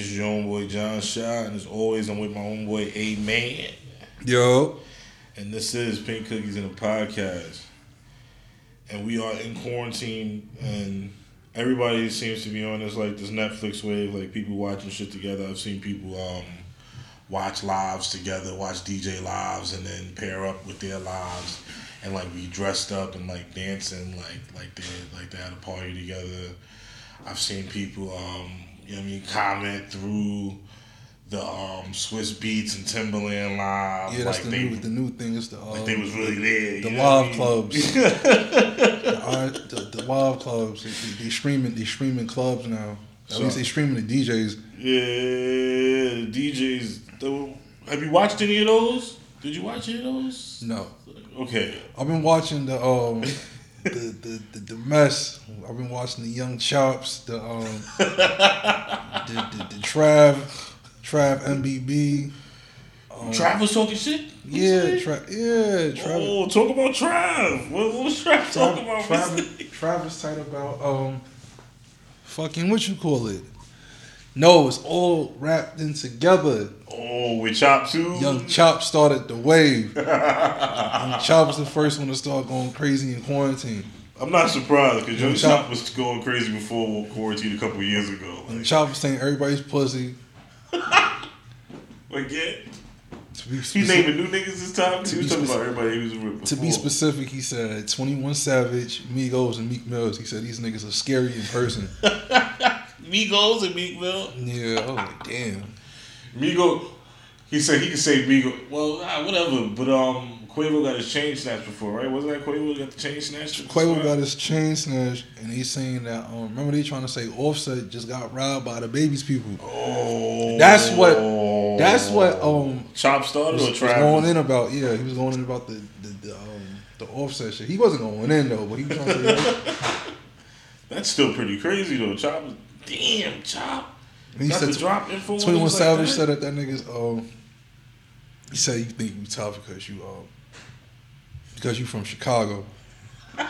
This is your homeboy John Shaw, and as always, I'm with my homeboy A Man. Yo. And this is Pink Cookies in a Podcast. And we are in quarantine, and everybody seems to be on this like this Netflix wave, like people watching shit together. I've seen people um, watch lives together, watch DJ lives, and then pair up with their lives, and like be dressed up and like dancing, like like they like they had a party together. I've seen people, um, you know what I mean, comment through the um, Swizz Beatz and Timbaland live. Yeah, that's like the they, new the new thing is the um, like they was really there. the know I live mean? clubs. the, uh, the, the live clubs. They, they, they streaming they streaming clubs now. At So- least they streaming the DJs. Yeah, DJs. though. Have you watched any of those? Did you watch any of those? No. Okay. I've been watching the um the, the, the, the mess. I've been watching the Young Chops, the um the, the, the Trav Trav MBB. Um, Trav was talking shit. Yeah, Trav. Yeah, Trav. Oh, talk about Trav. What, what was Trav talking about? Travis, recently? Travis tight about um fucking what you call it. No, it's all wrapped in together. Oh, with Chop too. Young Chop started the wave. Young Chop was the first one to start going crazy in quarantine. I'm not surprised because Young Young Chop Chop- was going crazy before quarantine a couple years ago. Young Chop was saying everybody's pussy. like yeah, To be he naming new niggas this time. To He was talking about everybody he was with to be specific, he said 21 Savage, Migos, and Meek Mills. He said these niggas are scary in person. Migos and Meek Mill. Yeah, I was damn. Migo, he said he could say Migo. Well, ah, whatever. But um, Quavo got his chain snatched before, right? Wasn't that Quavo got the chain snatched? Quavo got his chain snatched, and he's saying that. Um, remember they trying to say Offset just got robbed by the baby's people. Oh, That's what- That's what um Chop started was, or was Travis? going in about. Yeah, he was going in about the the, the um the Offset shit. He wasn't going in though, but he was trying to say. That's still pretty crazy though. Chop, damn Chop. And he said drop info. on Twenty One niggas like Savage that? said that that niggas um he said you think you tough because you um because you from Chicago.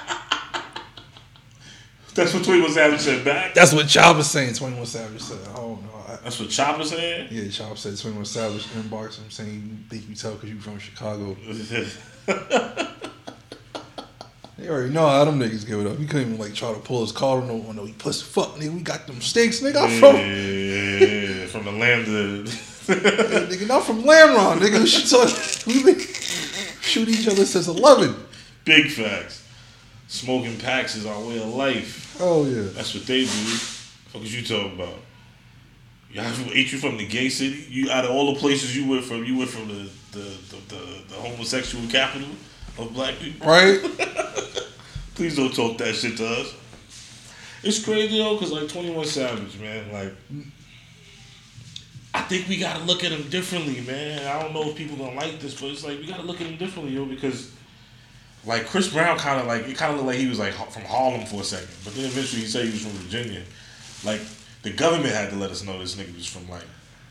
That's what Twenty One Savage said back. That's what Chop was saying. Twenty One Savage said. I don't know. I, That's what Chop was saying. yeah, Chop said Twenty One Savage inbox. I'm saying you think you tough because you from Chicago. They already know how them niggas give it up. He couldn't even like try to pull his car on no, on no he pussy fuck nigga. We got them stakes, nigga. I'm from yeah, from the land of. nigga, not from Lamron, nigga. She talk, we been shooting each other since eleven. Big facts. Smoking packs is our way of life. Oh yeah. That's what they do. Fuck is you talking about? Y'all ain't you from the gay city? You out of all the places you went from, you went from the the, the, the, the homosexual capital of black people. Right? Please don't talk that shit to us. It's crazy though, cause like Twenty One Savage, man, like I think we gotta look at him differently, man. I don't know if people gonna like this, but it's like we gotta look at him differently, yo, because like Chris Brown kind of like it kind of looked like he was like from Harlem for a second, but then eventually he said he was from Virginia. Like the government had to let us know this nigga was from like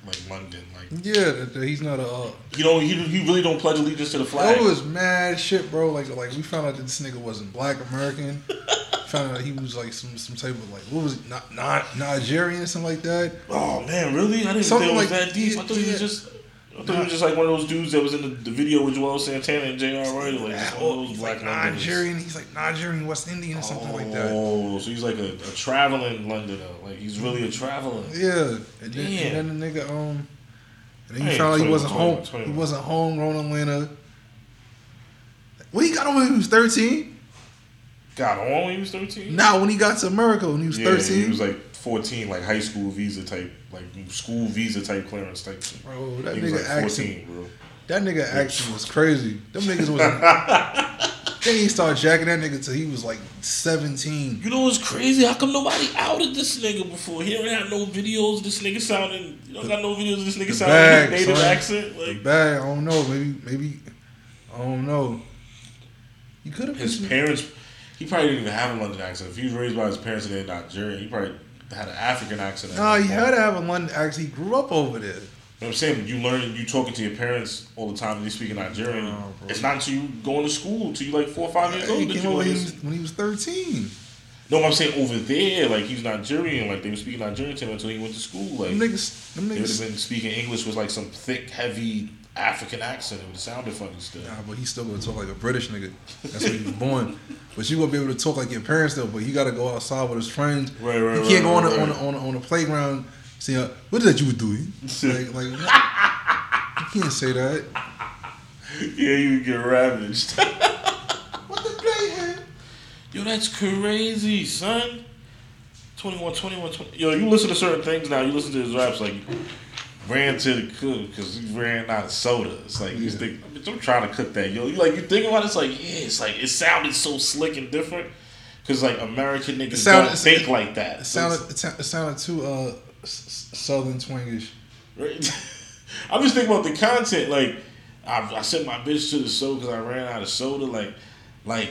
like London. Like Yeah, he's not a. Uh, he don't he, he really don't pledge allegiance to the flag. that was mad shit, bro. Like, like we found out that this nigga wasn't black American. found out he was like some some type of like what was it, not not Nigerian, something like that. Oh man, really? I didn't Something think it was like- that deep. I thought he was just. I thought he was just like one of those dudes that was in the, the video with Juelz Santana and J.R. Writer, like one of those he's black like Londoners. Nigerian. He's like Nigerian, West Indian, or something like that. Oh, so he's like a, a traveling Londoner. Like he's really a traveler. Yeah, and then, and then the nigga um, and then Hey, he found out he wasn't 21, home. 21. He wasn't home. Grown in Atlanta. When he got home, when he was thirteen. Got on when he was thirteen. Now, when he got to America, when he was yeah, thirteen, he was like fourteen, like high school visa type, like school visa type clearance type. shit. bro, that He was nigga like accent, fourteen, bro. that nigga accent was crazy. Them niggas was. then he started jacking that nigga till he was like seventeen. You know what's crazy? How come nobody outed this nigga before? He don't have no videos of this nigga sounding. You don't got no videos of this nigga the sounding bag, native son. accent. The Like bag, I don't know. Maybe, maybe, I don't know. You could have his parents, he probably didn't even have a London accent. If he was raised by his parents and they're Nigerian, he probably had an African accent. Nah, he had to have a London accent. He grew up over there. You know what I'm saying? You learn, you talking to your parents all the time, and you speaking Nigerian. It's not until you going to school, till you like four or five years He old. that came you over when he, was, when he was thirteen. No, I'm saying over there, like he's Nigerian. Like they were speaking Nigerian to him until he went to school. Like Them niggas, them they would have niggas. been speaking English with like some thick, heavy African accent. It would have sounded funny still. Nah, but he's still gonna talk like a British nigga. That's where he was born. But you gonna be able to talk like your parents though. But you gotta go outside with his friends. Right, right, He right, can't go on right, the, on right. the, on the, on the playground. See, uh, what is that you were doing? like, like, you can't say that. Yeah, you would get ravaged. What the play. Yo, that's crazy, son. 21, 21, 20. Yo, you listen to certain things now. You listen to his raps like ran to the cook because he ran out of soda. It's like you think, I'm trying to cook that. Yo, you like you think about it, it's like yeah, it's like it sounded so slick and different because like American niggas sounded- don't think like that. It sounded, it, sou- it sounded too uh, southern twingish. Right? I'm just thinking about the content. Like, I, I sent my bitch to the soda because I ran out of soda. Like, like,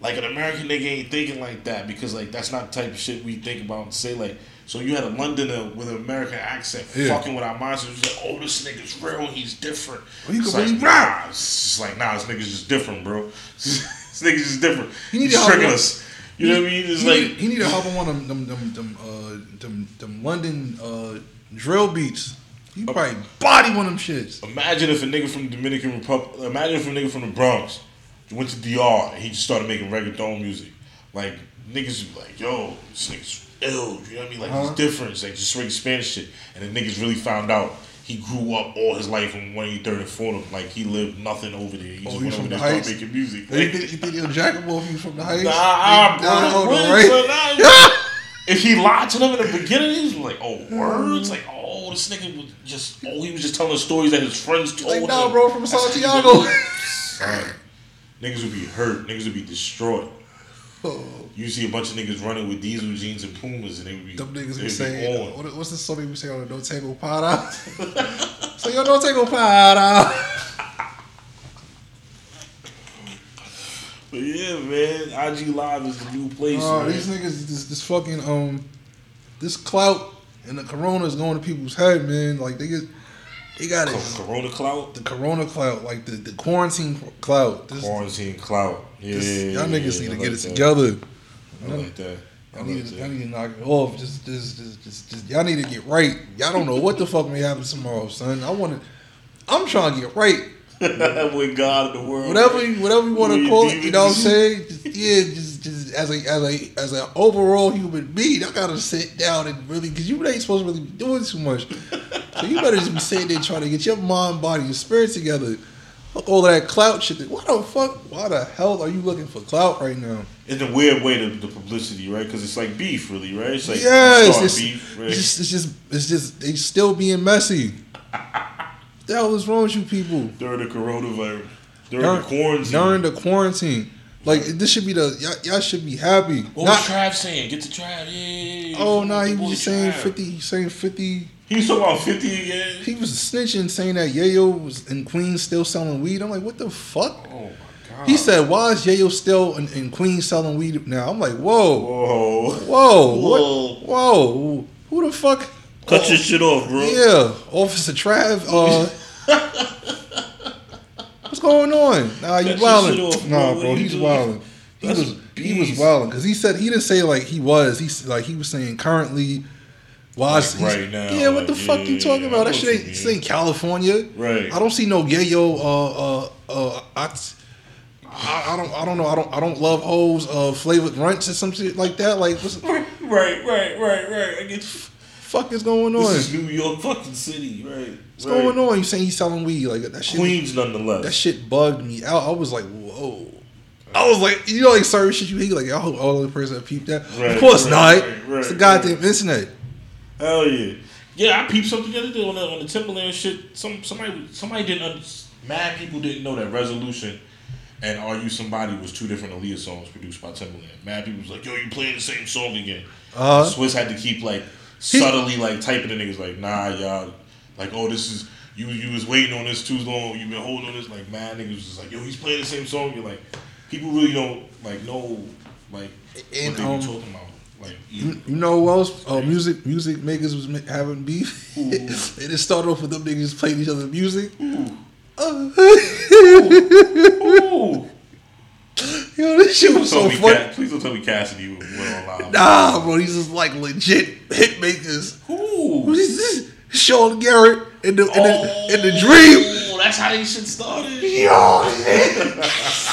like an American nigga ain't thinking like that because like that's not the type of shit we think about and say. Like, so you had a Londoner with an American accent Yeah. fucking with our minds. It's like, oh, this nigga's real. He's different. Well, he It's like, nah, it's like, nah, this nigga's just different, bro. this nigga's just different. He need He's to tricking us. You know what I mean? It's he, like need, he need to help him on them them them them, uh, them, them London uh, drill beats. He probably body one of them shits. Imagine if a nigga from the Dominican Republic, imagine if a nigga from the Bronx went to DR and he just started making reggaeton music. Like, niggas would be like, yo, this nigga's ill. You know what I mean? Like, he's Huh? different. It's like just straight Spanish shit. And the niggas really found out he grew up all his life in 183rd and Fulham. Like, he lived nothing over there. He Oh, just he went over there the and Heights? making music. You think, you think he'll jack him off you from the heights? Nah, bro. Nah, hold on, right? Now- if he lied to them in the beginning, he was like, oh, words? Like, oh, this nigga was just, oh, he was just telling stories that his friends told Like, nah, him. bro, from That's how you Santiago. do it. Son, niggas would be hurt. Niggas would be destroyed. Oh, You see a bunch of niggas running with diesel jeans and pumas, and they would be, them niggas be saying, on. what, what's the song they be saying on the No Tango Para? so, yo, No Tango Para. But yeah, man, IG Live is the new place. Man. these niggas, this, this fucking, um, this clout and the corona is going to people's head, man. Like, they get, they got it. Corona clout, The corona clout, like the, the quarantine clout. This, quarantine clout. Yeah, this- y'all niggas yeah, need to like get it that. together. I like that. I like need, to, need to knock it off. Just, just, just, just, just, y'all need to get right. Y'all don't know what the fuck may happen tomorrow, son. I want to. I'm trying to get right. with God in the world. Whatever, you, whatever you want to call it. You know what I'm saying? Just, yeah, just, just as a, as a, as an overall human being, I gotta sit down and really, because you ain't supposed to really be doing too much. So you better just be sitting there trying to get your mind, body, and spirit together. Fuck all that clout shit. Why the fuck? Why the hell are you looking for clout right now? in a weird way the, the publicity, right? Because it's like beef, really, right? It's like yeah, it's just, beef, right? it's just, it's just, it's just, they still being messy. What the hell is wrong with you people? during the coronavirus, during During, the quarantine. during the quarantine, like this should be the y'all, y'all should be happy. what Not- was Trav saying? Get the Trav, yeah. oh no, he was just saying Trav. fifty. He saying fifty. He was talking about fifty again. He was snitching, saying that Yayo was in Queens still selling weed. I'm like, what the fuck? Oh my god. He said, why is Yayo still in, in Queens selling weed now? I'm like, whoa, "Whoa, whoa, Whoa. what? Whoa, who the fuck? cut your shit off, bro." Yeah, Officer Trav. Uh, what's going on? Nah, you shit wilding. bro. Nah, bro, he's doing? wilding. He was he was beast. wilding because he said he didn't say like he was. He's like he was saying currently. Why Like right now, Yeah, what the like, fuck yeah, you talking yeah, I about? That shit ain't, this ain't California. Right. I don't see no yayo. Uh, uh, uh, I, I, I don't, I don't know. I don't, I don't love hoes. Uh, flavored runts or some shit like that. Like, what's Right, right, right, right, right. I get. fuck is going on? This is New York fucking city, right? What's going on? You saying he's selling weed? Like that shit. Queens, nonetheless. That shit bugged me out. I was like, whoa. I was like, you know, like certain shit you hate. Like, I hope all the person that peeped that. Right, of course right, not. right, right, it's the goddamn internet. Hell yeah. Yeah, I peeped something the other day on the, on the Timbaland shit. Some somebody somebody didn't under, mad people didn't know that Resolution and Are You Somebody was two different Aaliyah songs produced by Timbaland. Mad people was like, yo, you playing the same song again. Uh-huh. Swizz had to keep like subtly like typing the niggas like, nah, y'all, like, oh, this is you. You was waiting on this too long. You been holding on this. Like, mad niggas was just like, yo, he's playing the same song. You're like, people really don't like know like And, what they um, be talking about. Like, You, you know who else? Uh, music music makers was having beef. They just started off with them niggas playing each other's music. ooh, Uh, ooh. yo, this shit was so funny. Ca- please don't tell me Cassidy went on live. Nah, bro, these is like legit hit makers. Who? Who's this? Sean Garrett in the in Oh, the, in the dream. that's how they shit started. Yo,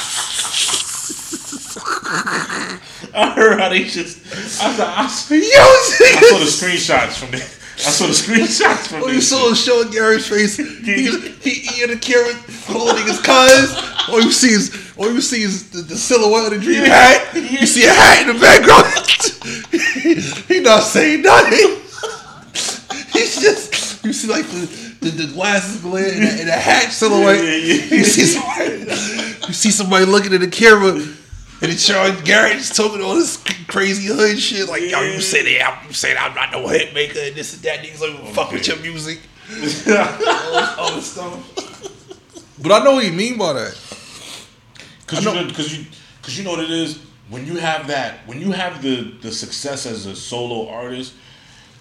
I heard how they shit. I, saw- I, saw- yo, I saw the screenshots from the. I saw the screenshots from Oh, you saw shit. Sean Garrett's face. He, he, he in the camera holding his cuz. All you see is, all you see is the, the silhouette of the dream hat. You see a hat in the background. he not saying nothing. He's just, you see like the, the, the glasses glare and and the hat silhouette. Yeah, yeah, yeah. You see somebody, you see somebody looking at the camera. And it's Sean Garrett just talking all this crazy hood shit, like, yo, you say that, you say that I'm not no hit maker, and this and that, niggas like, oh, fuck with your music. all this stuff. But I know what you mean by that. Cause you, know, cause you, cause you know what it is. When you have that, when you have the the success as a solo artist,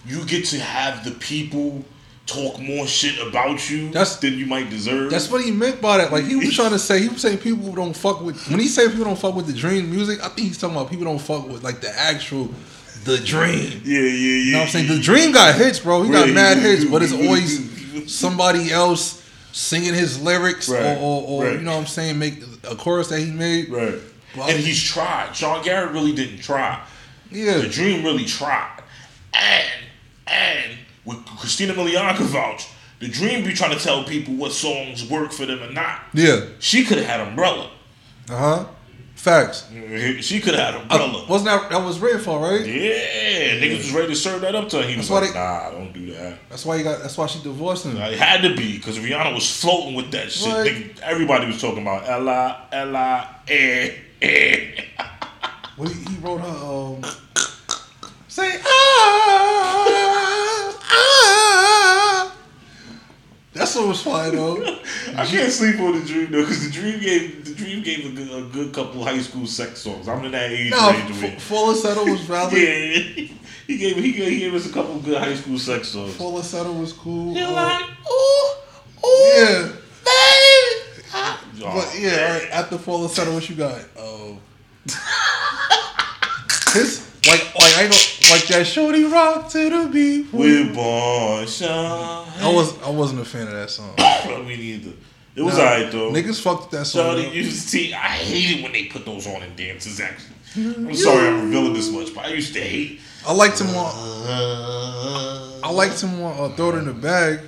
you get to have the people talk more shit about you That's- than you might deserve. That's what he meant by that. Like he was trying to say, he was saying people don't fuck with. When he say people don't fuck with the dream music, I think he's talking about people don't fuck with like the actual, the dream. yeah, yeah, yeah. You know what I'm saying? The dream got hits, bro. He got mad hits, but it's always somebody else singing his lyrics Right, or, or, or right. you know what I'm saying, make a chorus that he made. Right. Well, and he's tried. Sean Garrett really didn't try. Yeah. The Dream really tried. And and with Christina Milian can vouch, the Dream be trying to tell people what songs work for them or not. Yeah. She could have had Umbrella. Uh huh. Facts. She could have had Umbrella. Wasn't that that was written for right? yeah, niggas was ready to serve that up to her. He was That's why like, they- nah, don't do that. That's why you got. That's why she divorced him. It had to be because Rihanna was floating with that shit. Nigga, everybody was talking about Ella, Ella, eh, eh. Well, he, he wrote her. Um, say ah ah. That song was fire though. I can't sleep on the dream though, because the dream gave the dream gave a good, a good couple high school sex songs. I'm in that age No, range where, F- Falsetto was valid. yeah, he gave he gave, he gave us a couple good high school sex songs. Falsetto was cool. You're Uh, like, ooh, ooh, yeah, baby. but Oh, yeah. All right, after Falsetto, what you got? Oh, his like like I know like that shorty rock to the beat. We're born shine. I was I wasn't a fan of that song. Me neither. It was Nah, alright though. Niggas fucked that song. Shawty up. used to see. I hate it when they put those on in dances. Actually, I'm sorry I'm revealing this much, but I used to hate. I liked him on. I liked him on uh, Throw It in the Bag.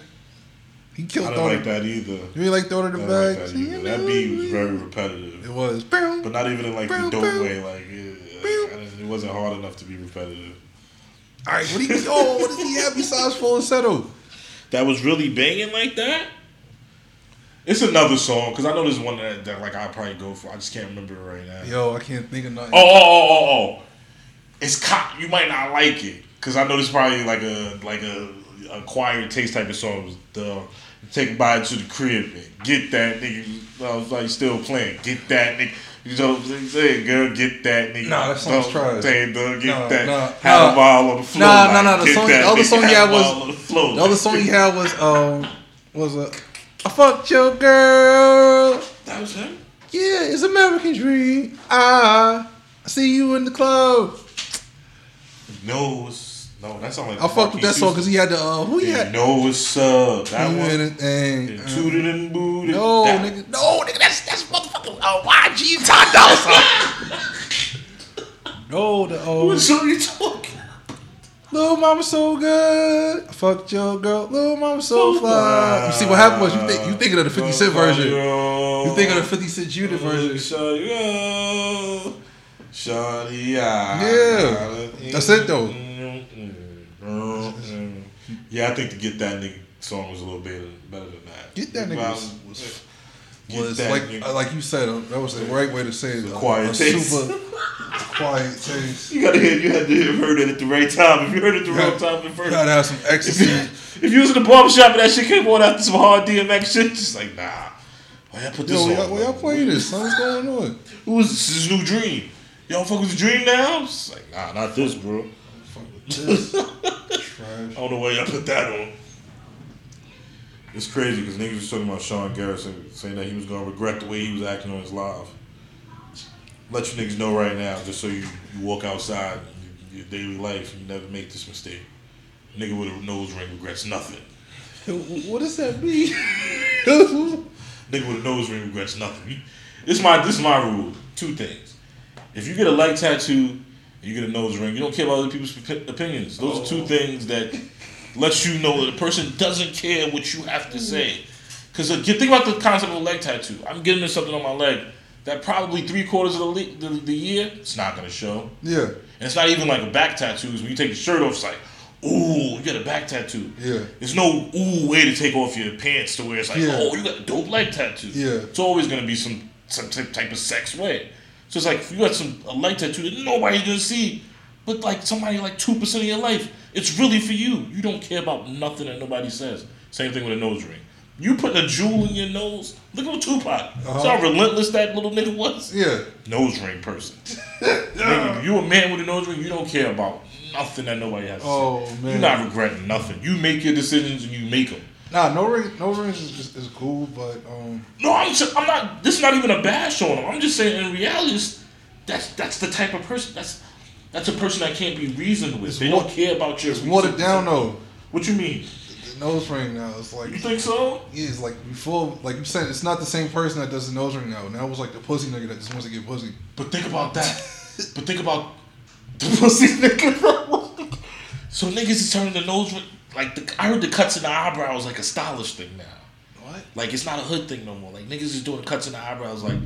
He killed. I don't like that either. You like Throw It in the like Bag? that either. That beat was very repetitive, It was. But not even in like the dope way. Like it, it wasn't hard enough to be repetitive. All right, what do you? Oh, what does he have besides Falsetto? That was really banging like that. It's another song because I know there's one that, that like I probably go for. I just can't remember it right now. Yo, I can't think of nothing. Oh, oh, oh, oh, oh. It's cop. You might not like it because I know this is probably like a like a acquired taste type of song. The take a bite to the crib and get that nigga. I was like still playing. Get that nigga. You know what I'm saying, girl? Get that nigga. Nah, that song's trash. Say, dog, get Nah, that. nah, have nah. a ball on the floor. Nah, like, nah, nah, the song- the other song he had was- the floor. The other song he had was um was a I fucked your girl. That was him. Yeah, it's American Dream. Ah, I see you in the club. No, it's, no, that song like. I fucked with that song because he had the uh, who he had. know what's up. That one. it, and, And uh, tooted and booted. No, That- nigga, no, nigga, that's that's motherfucking uh, YG Todd Sign. No, the oh, What song you talking? little mama so good. I fucked your girl, little mama so fly. You see what happened was you think you thinking of the Fifty Cent version. You think of the Fifty Cent Junior version. Shawty, Shawty, yeah. Yeah. That's it, though. Yeah, I think to get that nigga song was a little bit better than that. Get that nigga was- was- Was like nigga- like you said, uh, that was the right way to say it. uh, Quiet a taste. super quiet taste. You gotta hear. You had to have heard it at the right time. If you heard it at the You wrong time at You first, gotta have some if ecstasy. you, if you was in the barbershop and that shit came on after some hard DMX shit, just like nah. Why y'all put this Yo, on? well, y'all play this. son. What's going on? Who is this? This is new dream. Y'all fuck with the dream now? It's like nah, not this, bro. Fuck with this. I Trash. don't know why y'all put that on. It's crazy because niggas was talking about Sean Garrison saying that he was gonna regret the way he was acting on his live. let you niggas know right now, just so you, you walk outside in your daily life and you never make this mistake. Nigga with a nose ring regrets nothing. What does that mean? Nigga with a nose ring regrets nothing. You- This is my this is my rule. Two things. If you get a light tattoo, you get a nose ring. You don't care about other people's opinions. Those are two things that lets you know that a person doesn't care what you have to say. Because uh, you think about the concept of a leg tattoo. I'm getting something on my leg that probably three quarters of the, le- the, the year it's not gonna show. yeah, And it's not even like a back tattoo. when you take the shirt off, it's like, ooh, you got a back tattoo. Yeah. There's no ooh way to take off your pants to where it's like, Yeah. oh, you got a dope leg tattoo. Yeah. It's always gonna be some some type of sex way. So it's like if you got some a light tattoo that nobody's gonna see, but like somebody like two percent of your life, it's really for you. You don't care about nothing that nobody says. Same thing with a nose ring. You putting a jewel in your nose. Look at Tupac. Uh-huh. See how relentless that little nigga was yeah. nose ring person. Nigga, you a man with a nose ring, you don't care about nothing that nobody has to Oh, say. man. You're not regretting nothing. You make your decisions and you make them. Nah, no ring, no rings is, is, is cool, but um, No, I'm I'm not. This is not even a bash on him. I'm just saying, in reality, it's, that's that's the type of person. That's that's a person that can't be reasoned with. It's they wa- don't care about your. it's watered down though. What you mean? The nose ring now, it's like You think so? yeah, it's like before, like you said, it's not the same person that does the nose ring now. Now it was like the pussy nigga that just wants to get pussy. But think about that. but think about the pussy nigga. so niggas is turning the nose ring like the, I heard the cuts in the eyebrows like a stylish thing now. What? Like it's not a hood thing no more. Like niggas is doing cuts in the eyebrows like, like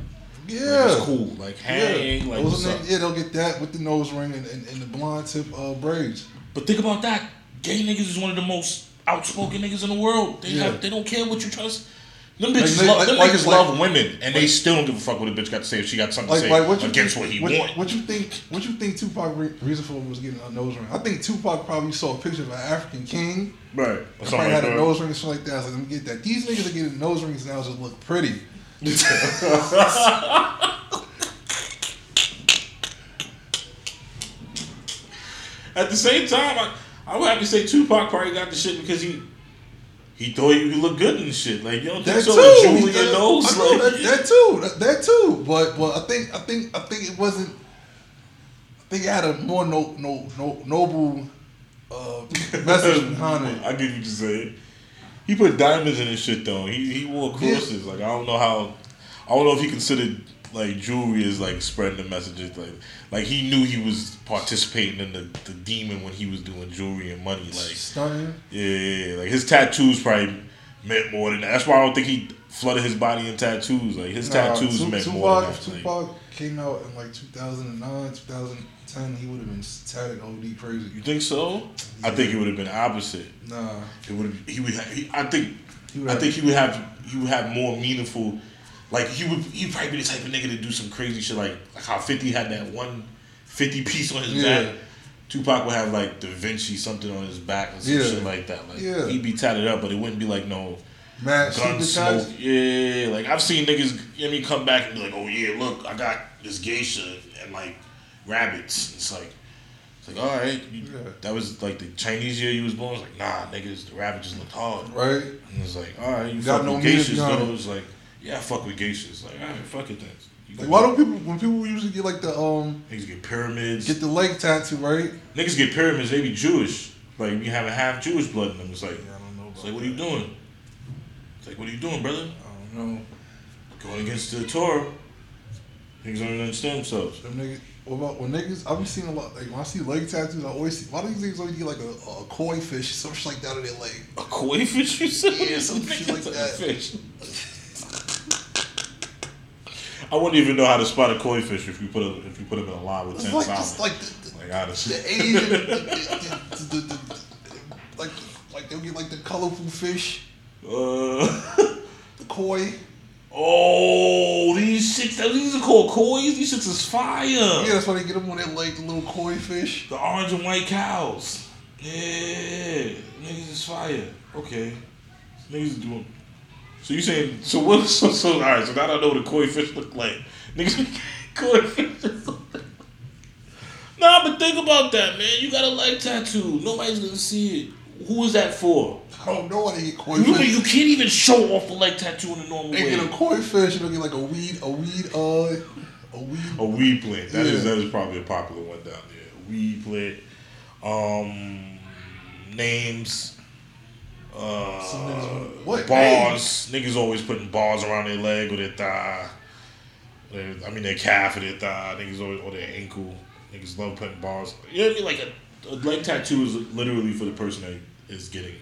Yeah. it's cool. Like hang, yeah. like what's up? yeah, they'll get that with the nose ring and, and, and the blonde tip uh, braids. But think about that. Gay niggas is one of the most outspoken niggas in the world. They Yeah. have they don't care what you s- Them bitches Like, love, like- them like- niggas like- love women, and they still don't give a fuck what a bitch got to say if she got something Like, to say like what you against think, what he what, want. What you think? What you think Tupac re- reason for was getting a nose ring? I think Tupac probably saw a picture of an African king. Right. Probably had a nose ring and shit like that. I was like, let me get that. These niggas are getting nose rings now just look pretty. At the same time, I, I would have to say Tupac probably got the shit because he he thought he look good and shit. Like you don't think That so? too. Julia That- nose, I know, like, that, that too. That, that too. But but I think I think I think it wasn't. I think it had a more no no no noble uh, message behind it. I get what you're saying. He put diamonds in his shit though. He he wore crosses. Like I don't know how. I don't know if he considered like jewelry is like spreading the messages. Like like he knew he was participating in the, the demon when he was doing jewelry and money. Like Stunning. yeah, yeah, yeah. like his tattoos probably meant more than that. That's why I don't think he flooded his body in tattoos. Like his Nah, tattoos meant Tupac, more than that. Like, Tupac came out in like 2009, 2010, he would have been tatted OD crazy. you think so? I think it would have been opposite. Nah. It would have. He would. Have, he, I think. He I think he would have. He would have more meaningful. Like he would. He'd probably be the type of nigga to do some crazy shit. Like like how Fifty had that one 50 piece on his Yeah. back. Tupac would have like Da Vinci something on his back or some Yeah. shit like that. Like Yeah. he'd be tatted up, but it wouldn't be like no Matt gun smoke. Yeah, like I've seen niggas. You know I mean, come back and be like, oh yeah, look, I got this geisha and like rabbits. It's like. It's like, all right, you, Yeah. that was like the Chinese year you was born. It's like, nah, niggas, the rabbit just looked hard. Right? And it's like, all right, you Got no geishas, though. it. It's like, yeah, I fuck with geishas. Like, all right, fuck it then. You Like, why don't people, when people usually get like the, um, Niggas get pyramids. get the leg tattoo, right? Niggas get pyramids, they be Jewish. Like, you have a half Jewish blood in them. It's like, Yeah, I don't know it's like, what are you doing? It's like, what are you doing, brother? I don't know. Going against the Torah. Niggas don't even understand themselves. Them niggas, what about when niggas? I've been seeing a lot. Like when I see leg tattoos, I always see. Why do these niggas always get like a, a koi fish, some shit like that on their leg? A koi fish, you said? Yeah, some shit like that. Fish. I wouldn't even know how to spot a koi fish if you put a, if you put them in a line with It's ten like like the, the, Like honestly. the Asian, the, like like they'll get like the colorful fish, Uh, the koi. oh, these shits, these are called koi. These shits is fire. Yeah, that's why they get them on their leg, the little koi fish. The orange and white cows. Yeah, niggas is fire. Okay, niggas is doing. So you saying so what? So so all right. So now I know what a koi fish look like. Niggas, koi fish. Nah, but think about that, man. You got a leg tattoo. Nobody's gonna see it. Who is that for? I don't know they get koi You, fish. you can't even show off a leg tattoo in a normal They way. get a koi fish get like a weed, a weed, uh, a weed. A weed plant. That is Yeah. that is probably a popular one down there. Weed plant. Um, names. Uh, Some niggas- what? bars? Niggas always putting bars around their leg or their thigh. Their- I mean their calf or their thigh. Niggas always or their ankle. Niggas love putting bars. You know what I mean? Like a, a leg tattoo is literally for the person that is getting it.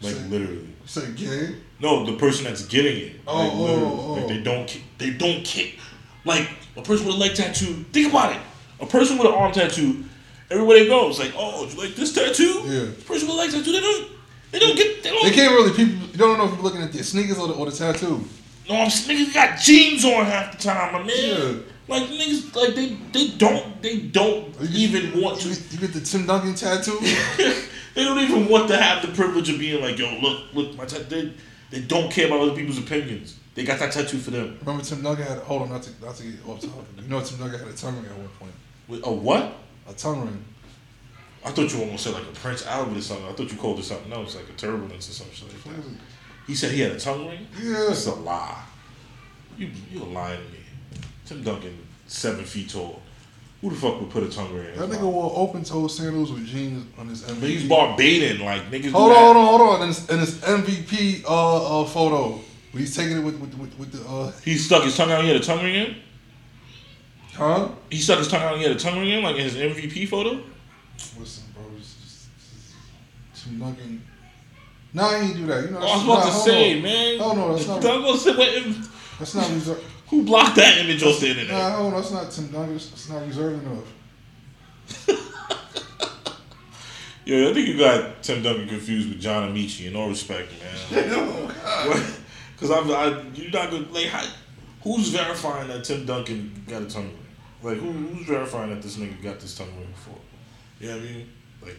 Like So- literally. Say gay. No, the person that's getting it. Oh, like, oh, oh. Like they don't they don't kick. Like a person with a leg tattoo. Think about it. A person with an arm tattoo. Everywhere they go, it's like, oh, you like this tattoo? Yeah. This person with a leg tattoo. They don't. They don't get. They don't. They can't really people. You don't know if you're looking at their sneakers or the, or the tattoo. no, I'm niggas got jeans on half the time, my man. Yeah. Like niggas, like they they don't they don't get- even want to. you get the Tim Duncan tattoo. they don't even want to have the privilege of being like, yo, look, look, my tattoo. They, they don't care about other people's opinions. They got that tattoo for them. Remember Tim Duncan had. Hold on, not to not to get off topic. You know Tim Duncan had a tongue ring at one point. With a what? A tongue ring. I thought you almost said like a Prince Albert or something. I thought you called it something else, like a turbulence or something like that. He said he had a tongue ring. Yeah. That's a lie. You you lying to me. Tim Duncan, seven feet tall. Who the fuck would put a tongue ring? in That nigga wore open toe sandals with jeans on his MVP. But he's Barbadian, like niggas. Hold on, hold on, hold on. In his, in his MVP uh, uh, photo, when he's taking it with with, with, with the uh, He stuck his tongue out. and He had a tongue ring in. huh? He stuck his tongue out. and He had a tongue ring in, like in his MVP photo. Listen, bro, it's just, Tim Duncan. Nah, he ain't do that. You know, Oh, I was about nah, to say, on. man. Hold on, that's not- I gonna say, what, That's not reserved. who blocked that image off the internet? Nah, on, that's not Tim Duncan. It's not reserved enough. Yeah, I think you got Tim Duncan confused with John Amici. In all respect, man. oh, Because I'm, I, you're not good. Like, how, who's verifying that Tim Duncan got a tongue ring? Like, who, who's verifying that this nigga got this tongue ring before? You know what I mean? Like,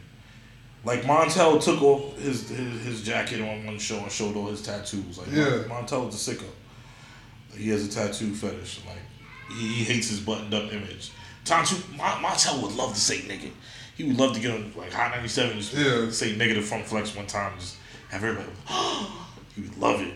like Montel took off his, his his jacket on one show and showed all his tattoos. Like, Yeah. Montel is a sicko. He has a tattoo fetish. Like, he, he hates his buttoned up image. Tontu, Mon- Montel would love to say nigga. He would love to get on like Hot 97 just Yeah. say negative front flex one time. Just have everybody. he would love it.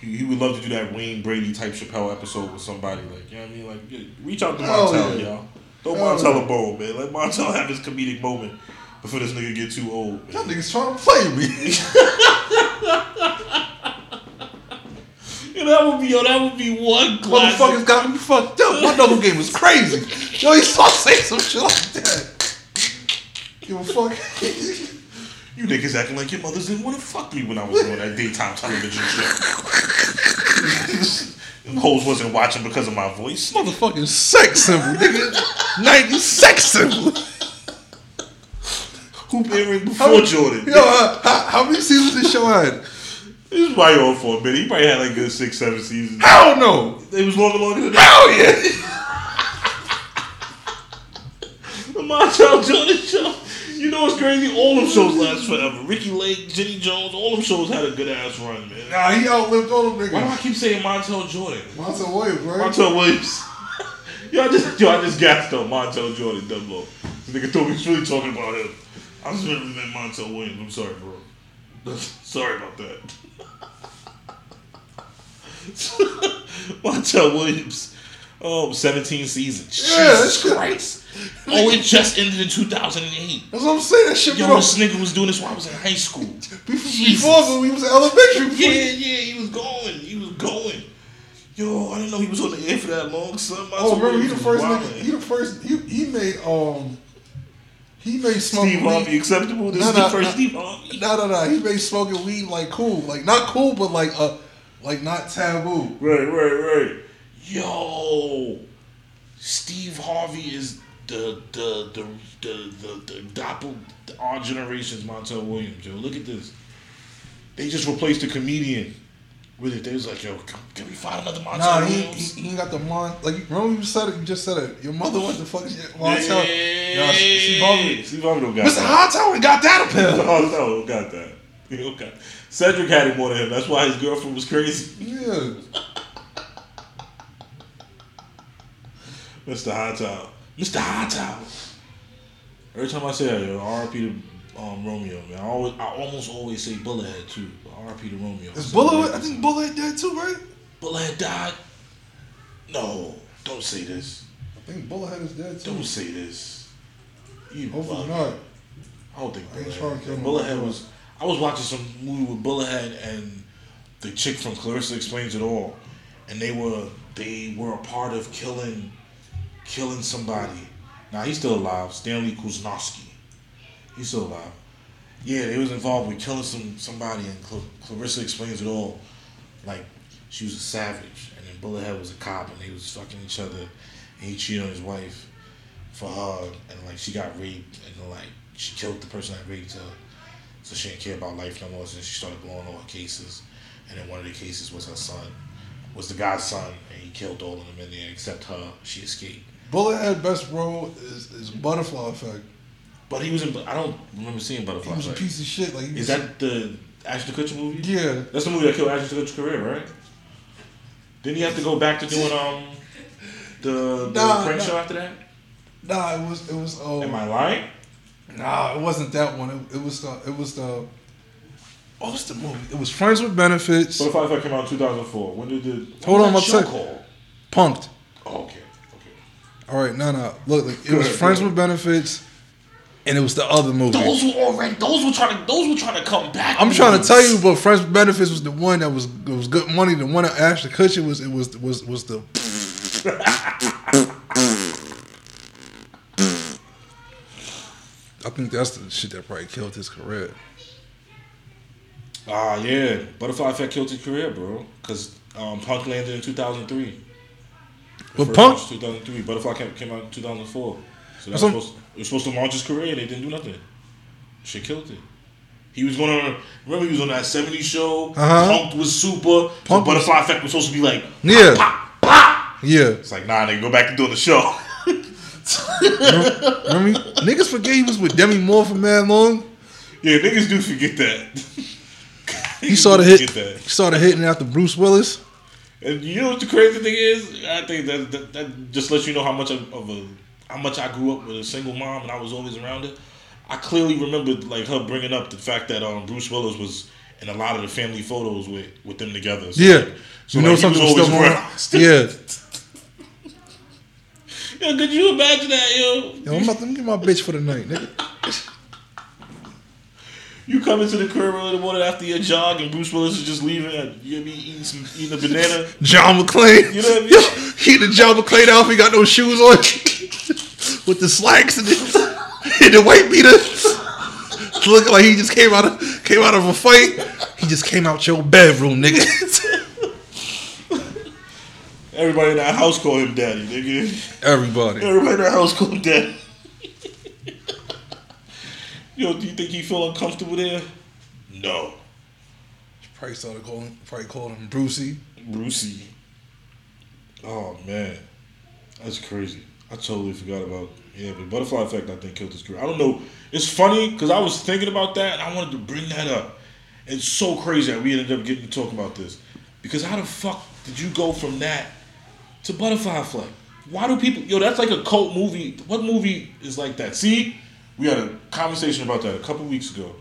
He, he would love to do that Wayne Brady type Chappelle episode with somebody like you know what I mean. Like reach out to Montel, yeah. y'all. Throw Montel a bone, man. Let Montel have his comedic moment before this nigga get too old. Man. niggas trying to play me. Yo, that would be yo, that would be one classic. Motherfuckers got me fucked up. My double game was crazy. Yo, he saw say some shit like that. Give a fuck. You niggas acting like your mothers didn't want to fuck me when I was doing that daytime television show. Them hoes wasn't watching because of my voice. Motherfucking sex symbol, nigga. 90 sex symbol. Hoop earring before Jordan. Yo, uh, how, how many seasons this show had? This is probably on for a minute. He probably had like good six, seven seasons. I don't know. It was longer, longer than that. Hell yeah. The Montel Jordan show. You know what's crazy? All them shows last forever. Ricki Lake, Jenny Jones, all them shows had a good ass run, man. Nah, he outlived all them niggas. Why do I keep saying Montel Jordan? Montel Williams, right? Montel Williams. yo, I just yo, I just gassed up Montel Jordan dumb low. This nigga thought we was really talking about him. I just really meant Montel Williams. I'm sorry, bro. sorry about that. Montel Williams. Oh, 17 seasons. Yeah, Jesus Christ. Oh, it just ended in 2008. That's what I'm saying. That shit Yo, this nigga was doing this while I was in high school. Before when we was in elementary. before Yeah, yeah, he was going. He was going. Yo, I didn't know he was on the air for that long, son. Oh, remember he the first nigga. He the first. He he made um. He made smoking Steve weed. Harvey acceptable. This No, is no, the first no. Steve Harvey. No, no, no. He made smoking weed like cool, like not cool, but like uh, like not taboo. Right, right, right. Yo, Steve Harvey is the the the the the, the doppel our generation's Montel Williams. Yo, look at this. They just replaced the comedian with it. They was like, yo, can, can we find another Montel Nah, he, Williams? he, he ain't got the mon. Like remember you said it. You just said it. Your mother went to fuck shit. yeah, Montel. Nah, Steve Harvey. Steve Harvey don't got Mr. that. Hightower got that appeal. Oh no, got that. He got. Cedric had it more than him. That's why his girlfriend was crazy. Yeah. Mr. Hightower. Mr. Hightower. Every time I say that, yo, RP to um, Romeo, man. I, always, I almost always say Bullethead too. RP to Romeo. Is Bullet? I think Bullet dead too, right? Bullethead died. No. Don't say this. I think Bullethead is dead too. Don't say this. You Hopefully not. I don't think Bullethead. Bullethead was. I was watching some movie with Bullethead and the chick from Clarissa Explains It All, and they were they were a part of killing killing somebody. Now he's still alive. Stanley Kuznowski. He's still alive. Yeah, they was involved with killing some somebody, and Cl- Clarissa Explains It All. Like she was a savage, and then Bullethead was a cop, and they was fucking each other, and he cheated on his wife for her, and like she got raped, and like she killed the person that raped her, so she didn't care about life no more. So she started blowing all her cases, and then one of the cases was her son, was the guy's son, and he killed all of them in there except her. She escaped, Bullethead best role is, is Butterfly Effect. but he was in. I don't remember seeing Butterfly. He was a piece of shit. Like Is that the Ashton Kutcher movie? Yeah. That's the movie that killed Ashton Kutcher's career, right? Didn't he have to go back to doing um the, the Nah, prank nah. show after that? Nah, it was it was. Uh, Am I lying? Nah, it wasn't that one. It, it was the it was the. What was the movie? It was Friends with Benefits. Butterfly Effect came out in 2004. When did the Hold on, show called? Punk'd. Oh, okay. All right, no, no. Look, like, it was ahead, Friends with Benefits, and it was the other movie. Those were already. Those were trying to. Those were trying to come back. I'm trying to tell you, but Friends with Benefits was the one that was it was good money. The one that Ashton Kutcher was it was was was the. I think that's the shit that probably killed his career. Ah, yeah. Butterfly Effect killed his career, bro. Because um, Punk landed in 2003. But Punk- 2003. Butterfly came, came out in 2004. So that's supposed, it was supposed to launch his career. and They didn't do nothing. Shit killed it. He was going on. Remember, he was on that 70s show. Uh-huh. Punk was super. Punk so Butterfly Effect was supposed to be like, Yeah, pop, pop. yeah. It's like, nah, they go back to doing the show. Remember, niggas forget he was with Demi Moore for mad long. yeah, niggas do forget that. He started hit. He started hitting after Bruce Willis. And you know what the crazy thing is? I think that that, that just lets you know how much of, of a how much I grew up with a single mom and I was always around her. I clearly remember like her bringing up the fact that um, Bruce Willis was in a lot of the family photos with with them together. So, Yeah, so you know like, he something was was always still around. Yeah, Yo, could you imagine that, yo? yo, I'm about to get my bitch for the night, nigga. You come into the crib early in the morning after your jog and Bruce Willis is just leaving and you be eating some eating a banana. John McClane. You know what I mean? Yo, he the John McClane outfit, got no shoes on, with the slacks and the, and the white beater, looking like he just came out of came out of a fight. He just came out your bedroom, nigga. Everybody in that house call him daddy, nigga. Everybody. Everybody in that house call him daddy. Yo, do you think he feel uncomfortable there? No. Probably started calling, probably called him Brucey. Brucey. Oh man, that's crazy. I totally forgot about. Yeah, but butterfly effect I think killed his career. I don't know. It's funny because I was thinking about that and I wanted to bring that up. It's so crazy that we ended up getting to talk about this because how the fuck did you go from that to butterfly effect? Why do people? Yo, that's like a cult movie. What movie is like that? See, we had a conversation about that a couple weeks ago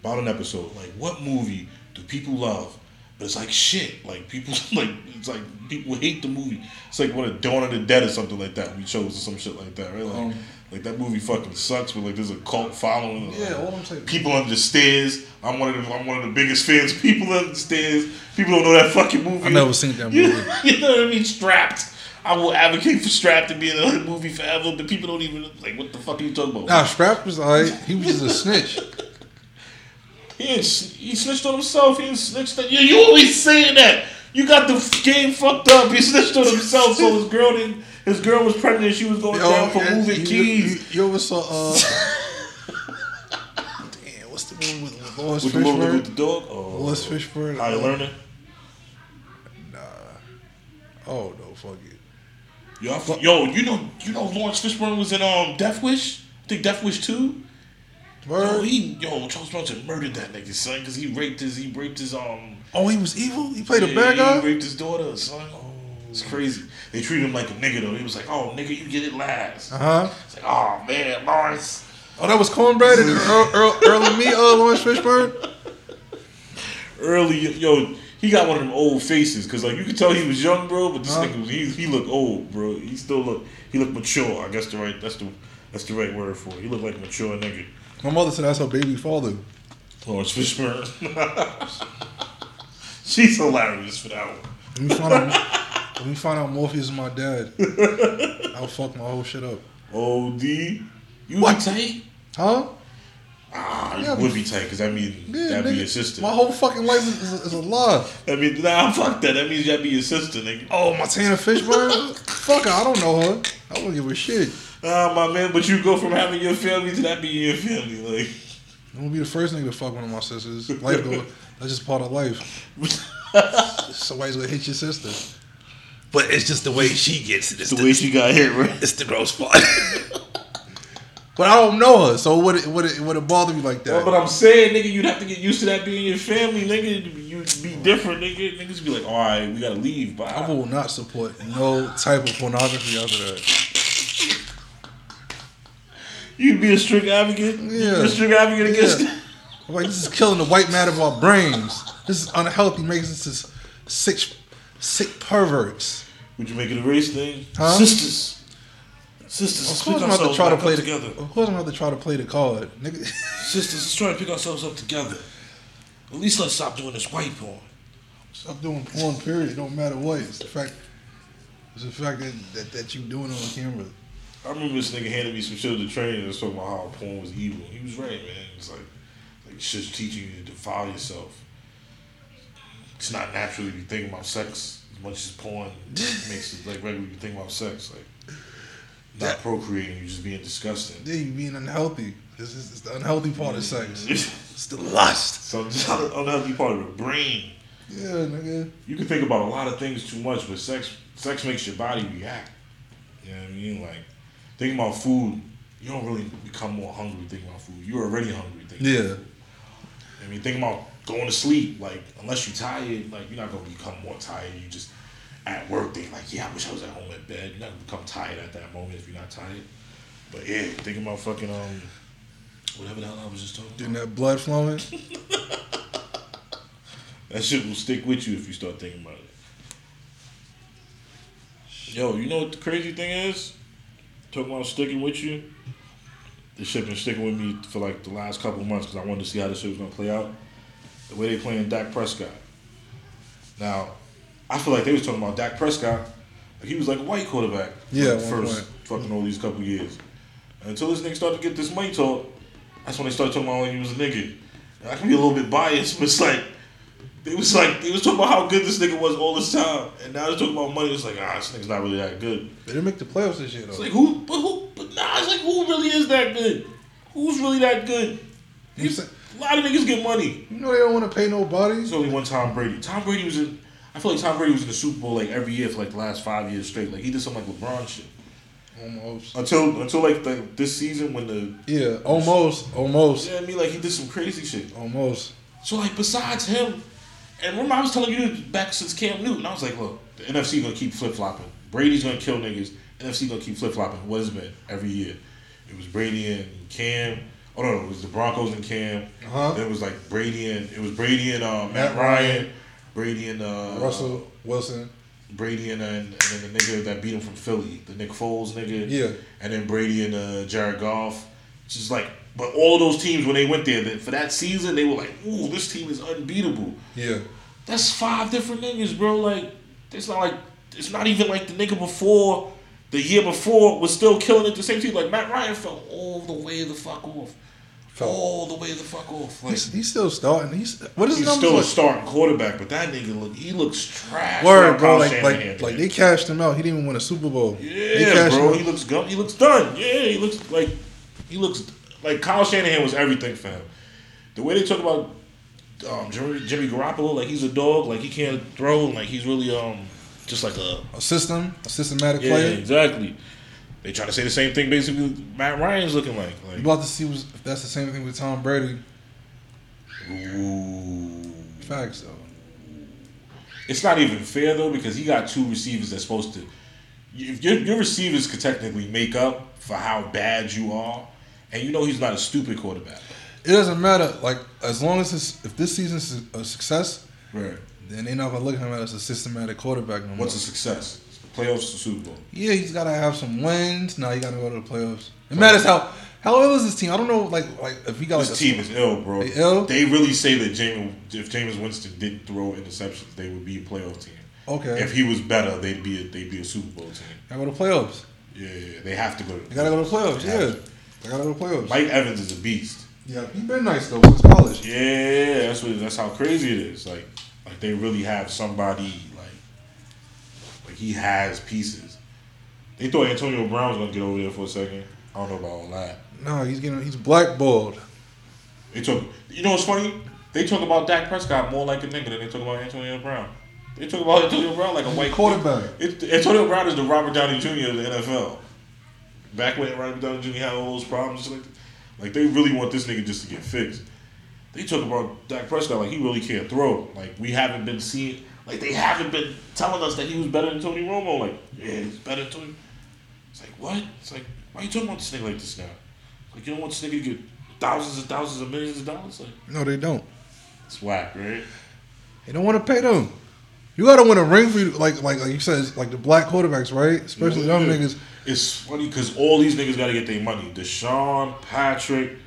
about an episode. Like, what movie do people love? But it's like shit. Like people like it's like people hate the movie. It's like when a Dawn of the Dead or something like that. We chose or some shit like that, right? Like, Um, like that movie fucking sucks. But like there's a cult following. Yeah, like, all I'm saying. people under the stairs. I'm one of the I'm one of the biggest fans. People under the stairs. People don't know that fucking movie. I never seen that movie. you know what I mean? Strapped. I will advocate for Strapped to be in a movie forever, but people don't even like what the fuck are you talking about? Nah, Strap was alright. He was just a snitch. He, he snitched on himself. He snitched on you. You always saying that. You got the game fucked up. He snitched on himself, so his girl didn't. His girl was pregnant. and She was going down for yeah, moving you, keys. You, you ever saw? Uh, damn, what's the one with, with Laurence with the movie with Fishburne? the dog. Oh, Laurence Fishburne. How you uh, learning? Nah. Oh no, fuck it. Yo, yo, you know, you know, Laurence Fishburne was in um Death Wish. I think Death Wish two. Yo, he yo Charles Bronson murdered that nigga son because he raped his he raped his um Oh, he was evil. He played a bad guy. He raped his daughter son. It's crazy. They treat him like a nigga though. He was like, oh nigga, you get it last. Uh huh. It's like, oh man, Laurence. Oh, that was Cornbread and Earl, Earl, Earl and me, uh, Laurence Fishburne. Early, yo, he got one of them old faces because like you could tell he was young, bro. But this Huh? nigga, he he looked old, bro. He still look he looked mature. I guess the right that's the that's the right word for it. He looked like a mature nigga. My mother said that's her baby father. Oh, Laurence Fishburne. She's hilarious for that one. Let me find out. let me find out Morpheus is my dad. I'll fuck my whole shit up. OD. You What? tight? Huh? Ah, you Yeah, would be tight because that mean Yeah, that'd be nigga, your sister. My whole fucking life is, is, is a lie. I mean, nah, fuck that. That means that'd be your sister, nigga. Oh, Montana Fishburne? Fuck her. I don't know her. I don't give a shit. Ah, my man, but you go from having your family to that being your family, like. I'm gonna be the first nigga to fuck one of my sisters. Life, though, that's just part of life. Somebody's gonna hit your sister. But it's just the way she gets it. It's, the way she got hit, right? it's the gross part. But I don't know her, so would it would it would it bother me like Well, that? but I'm saying, nigga, you'd have to get used to that being your family, nigga. You'd be different, nigga. Niggas be like, all right, we gotta leave, bye. I will not support no type of pornography after that. You'd be a strict advocate. Yeah. a strict advocate against. Yeah. I'm like, this is killing the white matter of our brains. This is unhealthy, makes us sick, sick perverts. Would you make it a race thing? Huh? Sisters. Sisters, Of let's course, I'm gonna have to try to play up the. together. Of course, I'm gonna try to play the card, nigga. Sisters, let's try to pick ourselves up together. At least let's stop doing this white porn. Stop doing porn. Period. It don't matter what. It's the fact. It's the fact that that, that you doing it on camera. I remember this nigga handed me some shit at the training and was talking about how porn was evil. He was right, man. It's like, like shit's teaching you to defile yourself. It's not natural to be thinking about sex as much as porn makes it like regular you think about sex. Like, not Yeah. procreating, you just being disgusting. Yeah, you being unhealthy. This is it's the unhealthy part of sex. It's the lust. So it's not an unhealthy part of the brain. Yeah, nigga. You can think about a lot of things too much, but sex sex makes your body react. You know what I mean? Like thinking about food, you don't really become more hungry thinking about food. You're already hungry thinking. Yeah. I mean, thinking about going to sleep, like unless you're tired, like you're not gonna become more tired. You just at work thinking like, yeah, I wish I was at home at bed. You're not gonna become tired at that moment if you're not tired. But yeah, thinking about fucking um, whatever the hell I was just talking Getting about. that blood flowing. That shit will stick with you if you start thinking about it. Yo, you know what the crazy thing is? Talking about sticking with you. This shit been sticking with me for like the last couple months because I wanted to see how this shit was gonna play out. The way they playing Dak Prescott. Now, I feel like they was talking about Dak Prescott. He was like a white quarterback. for Yeah, first fucking all these couple years. Until this nigga started to get this money talk, that's when they started talking about when he was a nigga. And I can be a little bit biased, but it's like they was like they was talking about how good this nigga was all this time, and now they're talking about money. It's like ah, this nigga's not really that good. They didn't make the playoffs this year It's like who, but who, but nah, it's like who really is that good? Who's really that good? You A lot of niggas get money. You know they don't want to pay nobody. It's only one Tom Brady. Tom Brady was in. I feel like Tom Brady was in the Super Bowl like every year for like the last five years straight. Like he did some like LeBron shit Almost. until until like the, this season when the Yeah, almost, almost, yeah I mean like he did some crazy shit. almost. So like besides him, and remember I was telling you this back since Cam Newton, I was like, look, the NFC gonna keep flip flopping. Brady's gonna kill niggas. NFC gonna keep flip flopping. What has it been every year? It was Brady and Cam. Oh no, no, it was the Broncos and Cam. Uh-huh. Then it was like Brady and it was Brady and uh, Matt, Matt Ryan. Ryan. Brady and uh, Russell Wilson. Brady and, uh, and then the nigga that beat him from Philly, the Nick Foles nigga. Yeah. And then Brady and uh, Jared Goff. It's just like, but all those teams when they went there, that for that season they were like, ooh, this team is unbeatable. Yeah. That's five different niggas, bro. Like, it's not like it's not even like the nigga before the year before was still killing it the same team. Like Matt Ryan fell all the way the fuck off. All the way the fuck off. Like He's, he's still starting. He's what is he's still a like? starting quarterback, but that nigga look he looks trash. Word, bro. Like, like, like they cashed him out. He didn't even win a Super Bowl. Yeah, bro. He looks gum. He looks done. Yeah, he looks like he looks like Kyle Shanahan was everything for him. The way they talk about um, Jimmy, Jimmy Garoppolo, like he's a dog, like he can't throw, and like he's really um just like a a system, a systematic yeah, player. exactly. They try to say the same thing basically. Matt Ryan's looking like You like about to see was, if that's the same thing with Tom Brady. ooh. Facts though. It's not even fair though because he got two receivers that's supposed to. If your, your receivers could technically make up for how bad you are, and you know he's not a stupid quarterback. It doesn't matter. Like as long as this, if this season's a success, Right. then they're not gonna look at him as a systematic quarterback no more. What's a success? Playoffs or Super Bowl? Yeah, he's gotta have some wins. Now you gotta go to the playoffs. It matters how how ill is this team. I don't know, like like if he got like This a, team is ill, bro. They ill? They really say that James if Jameis Winston didn't throw interceptions, they would be a playoff team. Okay, If he was better, they'd be a, they'd be a Super Bowl team. gotta go to playoffs. Yeah, yeah, they have to go. To They gotta go to playoffs. Yeah, they gotta go to playoffs. Mike Evans is a beast. Yeah, he's been nice though since college. Yeah, that's what that's how crazy it is. Like, like they really have somebody like, like he has pieces. They thought Antonio Brown was gonna get over there for a second. I don't know about all that. No, he's getting he's blackballed. They talk. You know what's funny? They talk about Dak Prescott more like a nigga than they talk about Antonio Brown. They talk about Antonio Brown like a white Quarterback. It, Antonio Brown is the Robert Downey Jr. of the NFL. Back when Robert Downey Jr. had all those problems, like, like they really want this nigga just to get fixed. They talk about Dak Prescott like he really can't throw. Like we haven't been seeing, like they haven't been telling us that he was better than Tony Romo. Like yeah, he's better than Tony. It's like what? It's like why are you talking about this nigga like this now? Like you don't want this nigga to get thousands and thousands of millions of dollars. Like No, they don't. it's whack, right? They don't want to pay them. You gotta win a ring for you, like like like you said, like the black quarterbacks, right? Especially Yeah. niggas. It's funny because all these niggas got to get their money. Deshaun, Patrick,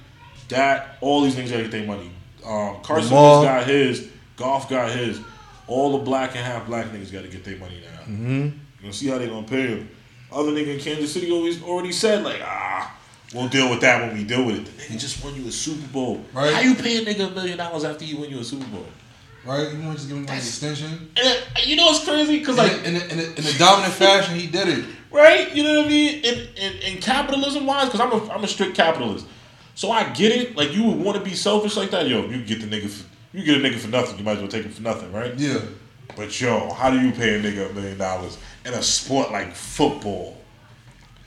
Dak, all these niggas got to get their money. Um, Carson Lamar. Wentz got his. Goff got his. All the black and half black niggas got to get their money now. Mm-hmm. You gonna see how they gonna pay him. Other nigga in Kansas City always already said like ah. We'll deal with that when we deal with it. The nigga just won you a Super Bowl. Right. How you pay a nigga a million dollars after he win you a Super Bowl? Right? You want to just give him like an extension? And you know what's crazy? Because Like like in a, in, a, in a dominant fashion, he did it. right? You know what I mean? In in, in capitalism wise, because I'm a I'm a strict capitalist, so I get it. Like you would want to be selfish like that, yo. You get the nigga, for, you get a nigga for nothing. You might as well take him for nothing, right? Yeah. But yo, how do you pay a nigga a million dollars in a sport like football?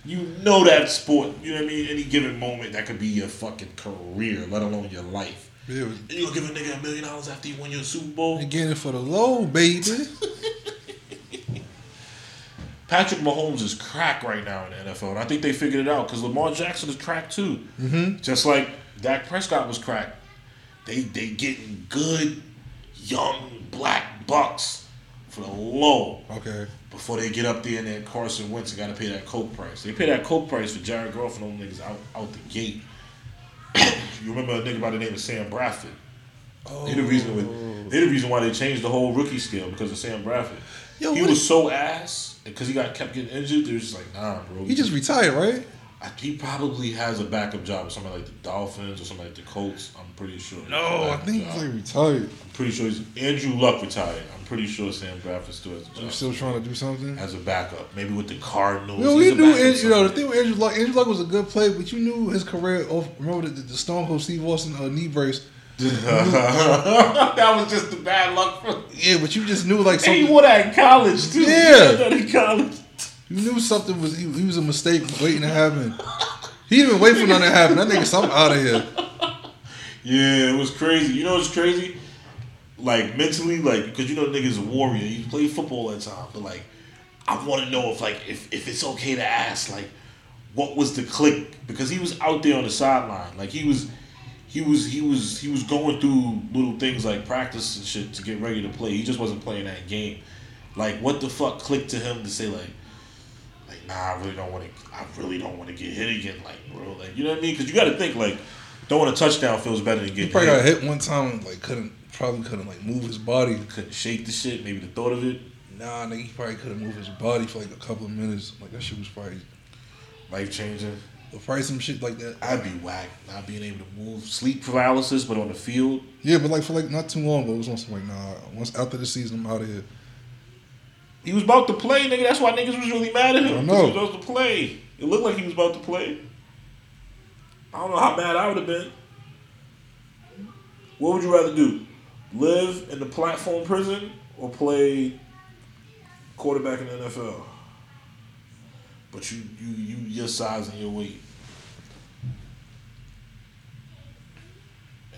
You know that sport. You know what I mean? Any given moment, that could be your fucking career, let alone your life. Yeah. And you gonna give a nigga a million dollars after you win your Super Bowl? They getting it for the low, baby. Patrick Mahomes is crack right now in the NFL, and I think they figured it out because Lamar Jackson is crack too. Mm-hmm. Just like Dak Prescott was crack. They they getting good young black bucks for the low Okay. before they get up there and then Carson Wentz got to pay that coke price. They pay that coke price for Jared Goff and them niggas out out the gate. you remember a nigga by the name of Sam Bradford? Oh. They the reason with oh. they the reason why they changed the whole rookie scale because of Sam Bradford. Yo, he was is- so ass because he got kept getting injured. They was just like, nah, bro. He just retired, right? I, he probably has a backup job with somebody like the Dolphins or something like the Colts. I'm pretty sure. No, I think job. he's like retired. I'm pretty sure he's Andrew Luck retired. I'm pretty sure Sam Bradford still has a I'm job still trying to do something. as a backup. Maybe with the Cardinals. No, He's we a knew, backup Andrew, you know, the somewhere. thing with Andrew Luck, Andrew Luck was a good player, but you knew his career off. Remember the, the Stone Cold Steve Austin uh, knee brace? that was just the bad luck for. Yeah, but you just knew like And something. he won that in college too. He Yeah. that in college. You knew something was he, was a mistake waiting to happen. He didn't even wait for nothing to happen. That nigga, something out of here. Yeah, it was crazy. You know what's crazy? Like mentally, like because you know nigga's a warrior. He played football at time, but like I want to know if like if, if it's okay to ask like what was the click because he was out there on the sideline. Like he was he was he was he was going through little things like practice and shit to get ready to play. He just wasn't playing that game. Like what the fuck clicked to him to say like like nah, I really don't want to. I really don't want to get hit again. Like bro, like you know what I mean? Because you got to think like throwing a touchdown feels better than He getting probably hit. got hit one time and like couldn't probably couldn't like move his body. couldn't shake the shit. Maybe the thought of it, Nah, nigga, he probably couldn't move his body for like a couple of minutes. Like that shit was probably life changing. But probably some shit like that. I'd be whack not being able to move, sleep paralysis, but on the field, Yeah, but like for like not too long But it was on some like nah. Once after the season, I'm out of here. He was about to play, nigga. That's why niggas was really mad at him. I 'cause know. He was about to play. It looked like he was about to play. I don't know how mad I would have been. What would you rather do? Live in the platform prison or play quarterback in the NFL? But you, you, you, your size and your weight.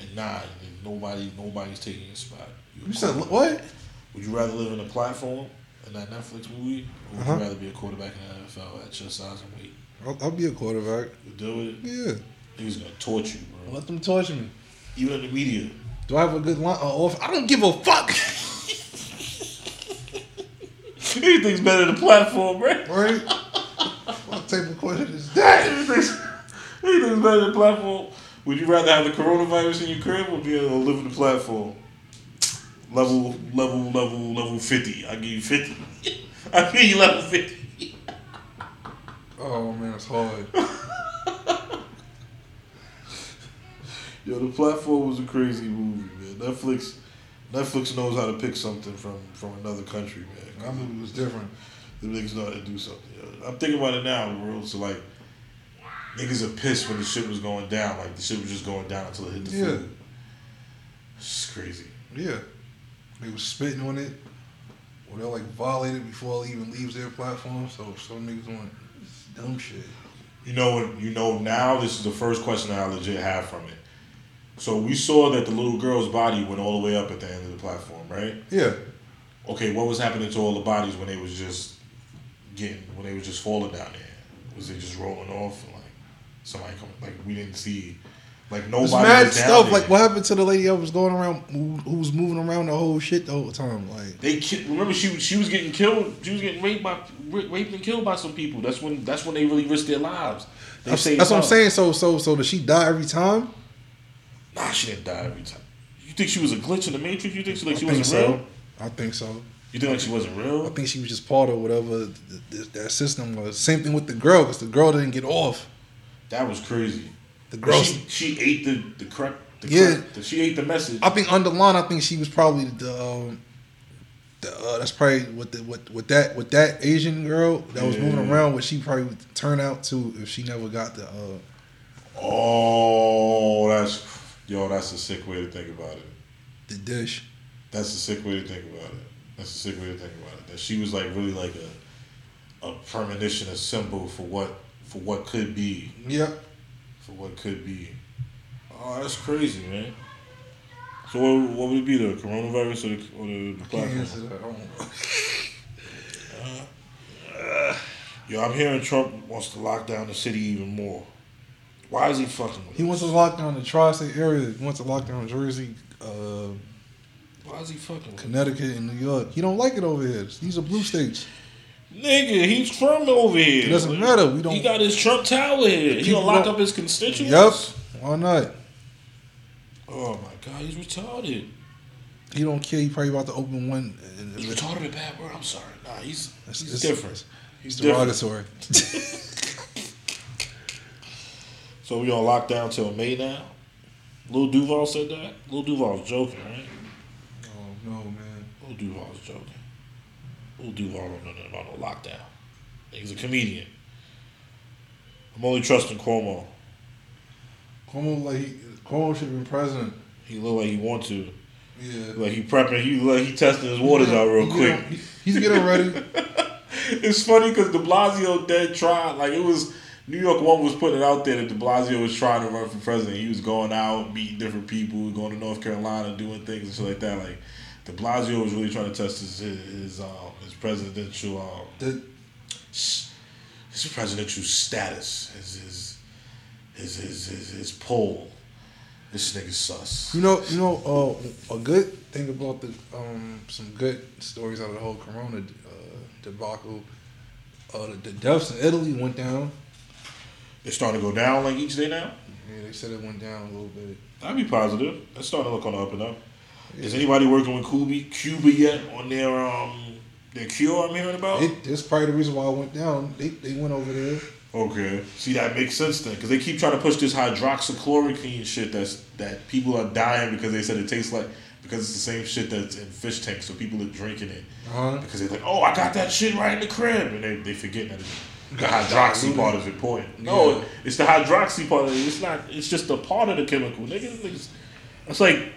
And nah, nobody, nobody's taking your spot. You said what? Would you rather live in a platform in that Netflix movie, or would Uh-huh. you rather be a quarterback in the NFL at your size and weight? I'll, I'll be a quarterback. You deal with it. Yeah, He's gonna torture you, bro. let them torture me. Even in the media. Do I have a good line? Uh, off? I don't give a fuck. he thinks better than the platform, right? Right? what type of question is that? He thinks, better than the platform. Would you rather have the coronavirus in your crib or be able to live in the platform? Level, level, level, level 50. I'll give you 50. I'll give you level 50. Oh man, it's hard. Yo, the platform was a crazy movie, man. Netflix, Netflix knows how to pick something from from another country, man. That movie was different. The niggas know how to do something. Yo. I'm thinking about it now, bro. So like, niggas are pissed when the shit was going down. Like the shit was just going down until it hit the Yeah. food. It's crazy. Yeah. They was spitting on it. Or they'll like violate it before it even leaves their platform. So some niggas want dumb shit. You know what? You know now. This is the first question I legit have from it. So we saw that the little girl's body went all the way up at the end of the platform, right? Yeah. Okay, what was happening to all the bodies when they was just getting when they was just falling down there? Was they just rolling off and like somebody coming? Like we didn't see like nobody. There's mad stuff. there. Like what happened to the lady that was going around who, who was moving around the whole shit the whole time? Like They ki- remember she she was getting killed. She was getting raped by raped and killed by some people. That's when that's when they really risked their lives. They that's, that's what I'm saying. So so so does she die every time? Nah, she didn't die every time. You think she was a glitch in the matrix? You think she like I she wasn't so. real? I think so. You think like she wasn't real? I think she was just part of whatever th- th- that system was. Same thing with the girl, because the girl didn't get off. That was crazy. The girl, She, she ate the the. The Yeah. correct, she ate the message. I think underline. I think she was probably the. Um, the uh, that's probably what the what with that with that Asian girl that was moving around. What she probably would turn out to if she never got the. Uh, Oh, that's yo. That's a sick way to think about it. the dish. That's a sick way to think about it. That's a sick way to think about it. That she was like really like a a premonition, a symbol for what for what could be, Yep. What could be. Oh, that's crazy, man. So what, what would it be the coronavirus or the, or the, the platform? don't. Yo, I'm hearing Trump wants to lock down the city even more. Why is he fucking with He us? wants to lock down the tri-state area. He wants to lock down Jersey, uh, Why is he fucking with? Connecticut, and New York. He don't like it over here. These are blue states. Nigga, he's from over here. It doesn't matter. We don't. He got his Trump Tower here. He gonna lock up his constituents? Yep. Why not? Oh my god, he's retarded. He don't care. He probably about to open one. He's retarded a bad word. I'm sorry. Nah, he's It's- he's it's- different. He's derogatory. So we on lockdown till May now. Lil Duval said that. Lil Duval's joking, right? oh no, man. Lil Duval's joking. Duval don't know nothing about no lockdown. He's a comedian. I'm only trusting Cuomo. Cuomo like he, Cuomo should have been president. He look like he want to. Yeah. Like he prepping. He like he testing his waters out real He quick. getting- he- he's getting ready. it's funny because De Blasio dead tried. Like it was New York One was putting it out there that De Blasio was trying to run for president. He was going out, meeting different people, going to North Carolina, doing things and shit like that. Like De Blasio was really trying to test his his his, um, his presidential um, The, his presidential status, his his his his his, his poll. This nigga sus. you know, you know, uh, a good thing about the um, some good stories out of the whole Corona uh, debacle. Uh, the, the deaths in Italy went down. It's starting to go down like each day now. Yeah, they said it went down a little bit. I'd be positive. It's starting to look on the up and up. Is anybody working with Cuba, Cuba yet on their um their cure? I'm hearing about. It, that's probably the reason why I went down. They they went over there. okay, see that makes sense then, because they keep trying to push this hydroxychloroquine shit that's that people are dying because they said it tastes like because it's the same shit that's in fish tanks, so people are drinking it Uh-huh. because they're like, oh, I got that shit right in the crib, and they they forget that it's, the hydroxy part is important. No, Yeah. it's the hydroxy part. Of it. It's not. It's just a part of the chemical, nigga. Niggas- It's like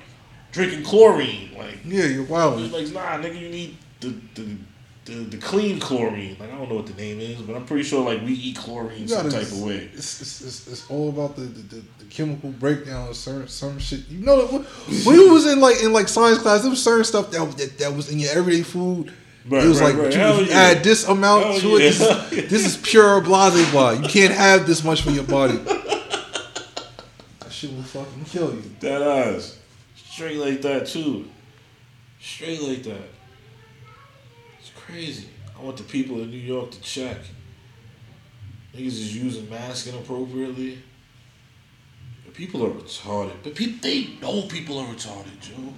drinking chlorine, like. Yeah, you're wild. It's like, nah, nigga, you need the the, the the clean chlorine. Like I don't know what the name is, but I'm pretty sure like we eat chlorine some type of way. It's, it's, it's, it's all about the, the, the, chemical breakdown of certain some shit. You know, when, you was in like in like science class, there was certain stuff that that, that was in your everyday food. Right, it was right, like right. you, you yeah. add this amount Hell to yeah. it. This, is, this is pure blase blah. You can't have this much for your body. That shit will fucking kill you. That eyes, straight like that too, straight like that. It's crazy. I want the people in New York to check. Niggas is using masks inappropriately. People are retarded, but people they know people are retarded, Joe.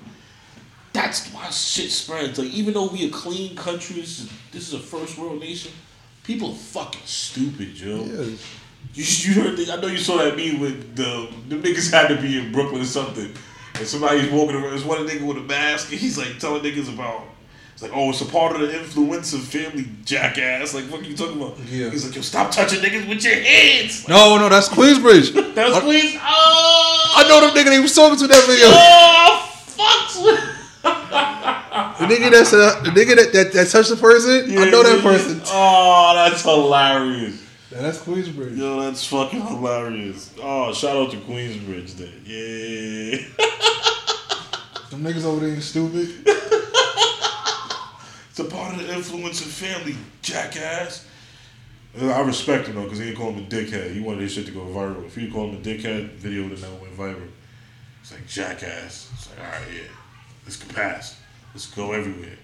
That's why shit spreads. Like even though we a clean country, this is, this is a first world nation. People are fucking stupid, Joe. Yeah. You, you heard? The, I know you saw that meme with the the niggas had to be in Brooklyn or something, and somebody's walking around. There's one nigga with a mask, and he's like telling niggas about. It's like, oh, it's a part of the influenza family, jackass. Like, what are you talking about? Yeah. He's like, yo, stop touching niggas with your hands. Like, No, no, that's Queensbridge. That's please. Oh, I know them nigga they was talking to that video. Oh, fucks with. The nigga that's uh, the nigga that, that, that touched the person. I know that person. Oh, that's hilarious. That's Queensbridge. Yo, that's fucking hilarious. Oh, shout out to Queensbridge then. Yeah. Them niggas over there ain't stupid. It's a part of the influenza family, jackass. Uh, I respect him though, because he didn't call him a dickhead. He wanted his shit to go viral. If he called him a dickhead, video would have never went viral. It's like jackass. It's like, alright, yeah. This can pass. Let's go everywhere.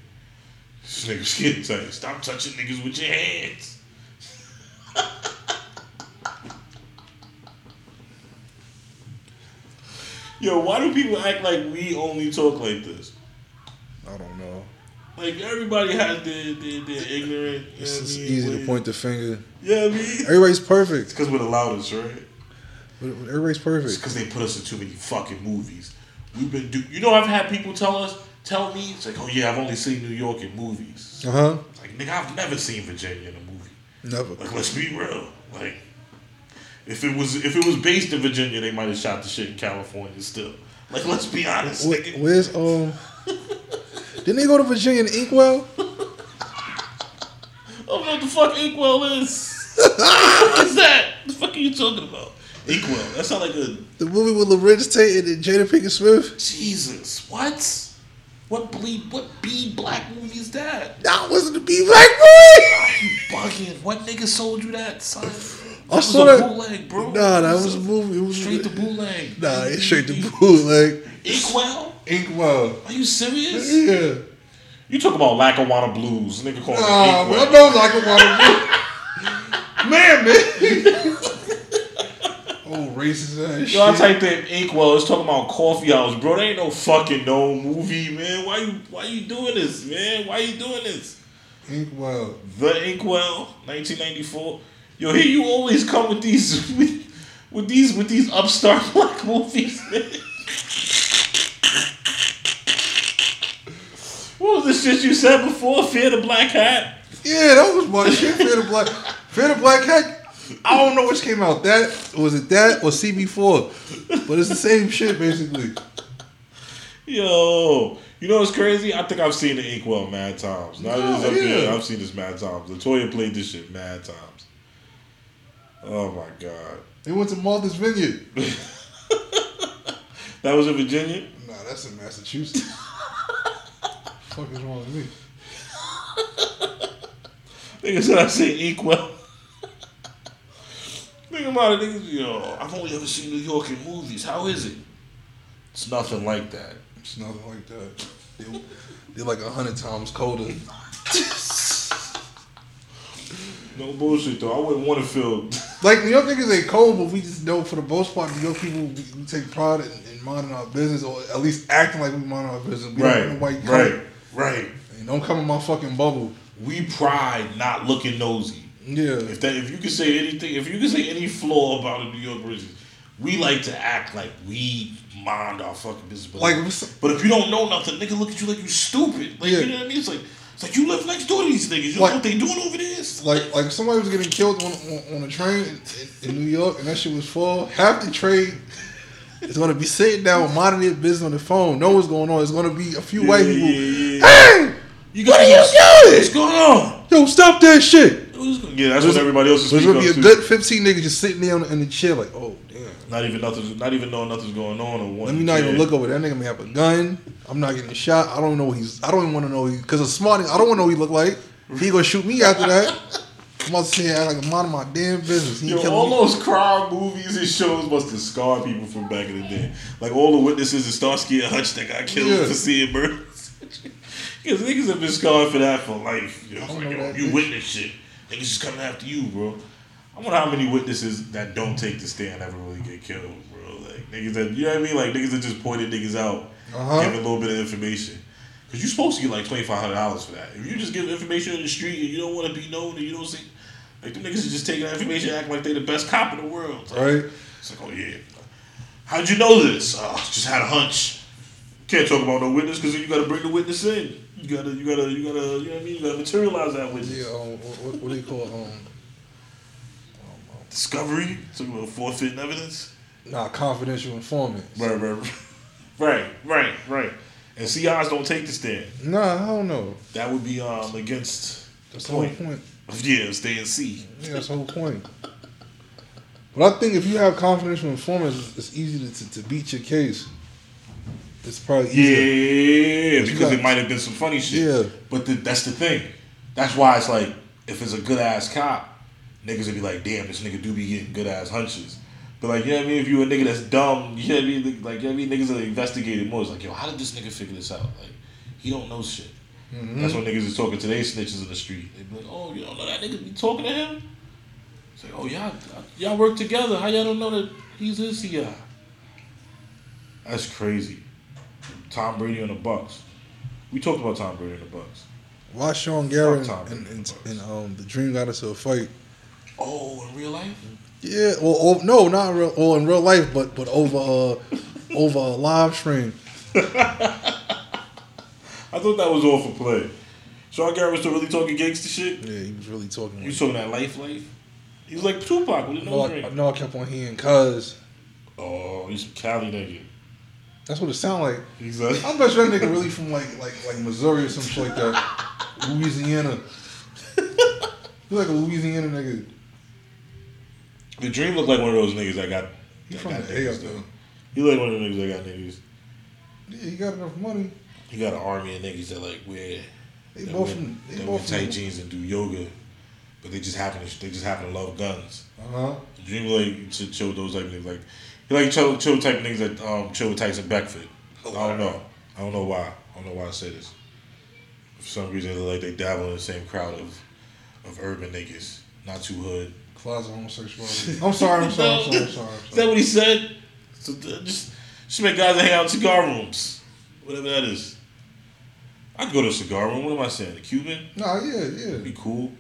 This nigga skin tight. Stop touching niggas with your hands. Yo, why do people act like we only talk like this? I don't know. Like everybody has their their, their ignorant. you It's know just I mean, easy to point the finger. Yeah, I mean, Everybody's perfect. because we're the loudest, right? Everybody's It's perfect. because they put us in too many fucking movies. We've been do. You know, I've had people tell us, tell me, it's like, oh yeah, I've only seen New York in movies. Uh huh. Like, nigga, I've never seen Virginia in a movie. Never. Like, let's be real. Like, if it was if it was based in Virginia, they might have shot the shit in California still. Like, let's be honest, Wh- where's um? Didn't they go to Virginia and Inkwell? I don't know what the fuck Inkwell is. What's that? The fuck are you talking about? Inkwell. That sound like a The movie with Larenz Tate and Jada Pinkett Smith. Jesus. What? What bleed? What B black movie is that? That wasn't a B Black movie. You bugging? What nigga sold you that, son? That I was saw a that. bootleg, bro. Nah, that It was a movie. It was straight to bootleg. Nah, it's straight to bootleg. Inkwell? Inkwell. Are you serious? Yeah. You talk about Lackawanna Blues, nigga called Nah, it man, I Inkwell. know like a man, man. racist ass Yo, I typed in Inkwell. It's talking about coffee house, bro. There ain't no fucking no movie, man. Why you why you doing this, man? Why you doing this? Inkwell. The Inkwell, 1994. Yo, here you always come with these with, with these with these upstart black movies, man. What was the shit you said before? Fear the Black Hat? Yeah, that was my shit. Fear the Black. Fear the Black Hat. I don't know which came out. That was it. That or CB4, but it's the same shit basically. Yo, you know what's crazy? I think I've seen the Inkwell mad times. It's Oh, up here, yeah. I've seen this mad times. Latoya played this shit mad times. Oh my god. They went to Martha's Vineyard. That was in Virginia? Nah, that's in Massachusetts. fuck is wrong with me? Nigga said I said Inkwell. Think about it, niggas. Yo, I've only ever seen New York in movies. How is it? It's nothing like that. It's nothing like that. They, they're like a hundred times colder. No bullshit though. I wouldn't want to feel. Like New York niggas ain't cold, but we just know for the most part, New York people we, we take pride in, in minding our business, or at least acting like we mind our business. We right, don't white right, right. And don't come in my fucking bubble. We pride not looking nosy. Yeah. If that, if you could say anything, if you could say any flaw about a New York Bridges, we like to act like we mind our fucking business. But Like, but if you don't know nothing, nigga look at you like you stupid. Like Yeah. you know what I mean? It's like it's like you live next door to these niggas. You Like- know what they doing over there? Like, like somebody was getting killed on, on, on a train in, in, New York and that shit was full, half the train is gonna be sitting down minding their business on the phone, know what's going on. It's gonna be a few white Yeah, people. yeah. Hey, You what are you doing? what's going on? Yo, stop that shit. Yeah, that's what everybody else is There's gonna be a to. good 15 niggas just sitting there in the chair, like, oh damn. Not even nothing. Not even knowing nothing's going on. Or Let wanting me not even look over. That nigga may have a gun. I'm not getting shot. I don't know. He's. I don't even want to know. Because a smart. I don't want to know what he look like. He gonna shoot me after that. I'm about to say act like I'm minding my damn business. He Yo, all me. those crime movies and shows must have scarred people from back in the day. Like all the witnesses in Starsky and Hutch that got killed Yeah. for seeing murders. Because niggas have been scarred for that for life. Yo, I like, yo, you bitch. witness shit. Niggas is coming after you, bro. I wonder how many witnesses that don't take the stand ever really get killed, bro. Like niggas that you know what I mean? Like niggas that just pointed niggas out, Uh-huh. give a little bit of information. Cause you're supposed to get like twenty five hundred dollars for that. If you just give information in the street and you don't want to be known and you don't see, like the niggas are just taking that information, acting like they the best cop in the world. Like, Right? It's like, oh yeah, how'd you know this? Oh, just had a hunch. Can't talk about no witness because you got to bring the witness in. You gotta, you gotta, you gotta, you know what I mean? You gotta materialize that witness. Yeah, um, what, what, do you call it? Um, Discovery, talking about forfeiting evidence. nah, confidential informant. Right, right, right, right, right. And CIs don't take the stand. Nah, I don't know. That would be um against That's the whole point. point. Yeah, stay and see. Yeah, that's the whole point. But I think if you have confidential informants, it's, it's easy to, to, to beat your case. It's probably easier. Yeah, But because got- it might have been some funny shit. Yeah. But the, that's the thing. That's why it's like, if it's a good ass cop, niggas would be like, damn, this nigga do be getting good ass hunches. But like, you know what I mean? If you a nigga that's dumb, you know what I mean? Like, you know what I mean? Niggas that investigate it more. It's like, yo, how did this nigga figure this out? Like, he don't know shit. Mm-hmm. That's what niggas is talking to their snitches in the street. They be like, oh, you don't know that nigga be talking to him? It's like, oh, y'all, y'all work together. How y'all don't know that he's his CI? That's crazy. Tom Brady and the Bucks. We talked about Tom Brady and the Bucks. Why Sean Garrett Tom and, and, and um the Dream got into a fight? Oh, in real life? Yeah, or, or no, not in real, or in real life, but but over uh over a live stream. I thought that was all for play. Sean Garrett was still really talking gangster shit. Yeah, he was really talking. You Like, was talking that life, life. He was like Tupac with a no, nose I, no, I kept on hearing cuz. Oh, he's some Cali nigga. That's what it sounded like. He's like, I bet you that nigga really from like like like Missouri or some shit like that. Louisiana. He's like a Louisiana nigga. the dream looked like one of those niggas that got. He that from got the A though. though. He like one of the niggas that got niggas. Yeah, he got enough money. He got an army of niggas that like wear They that both wear, from they that wear both tight from jeans and do yoga, but they just happen to they just happen to love guns. Uh huh. Dream like to chill with those type of niggas. Like he like chill chill type of niggas that um chill with Tyson Beckford. I don't know. I don't know why. I don't know why I say this. For some reason, they look like they dabble in the same crowd of of urban niggas, not too hood. Closet homosexuality. I'm sorry, I'm sorry, I'm sorry, I'm sorry. I'm Is that what he said? So uh, just just make guys that hang out in cigar rooms, whatever that is. I'd go to a cigar room. What am I saying? A Cuban? Nah, yeah, yeah. Be cool.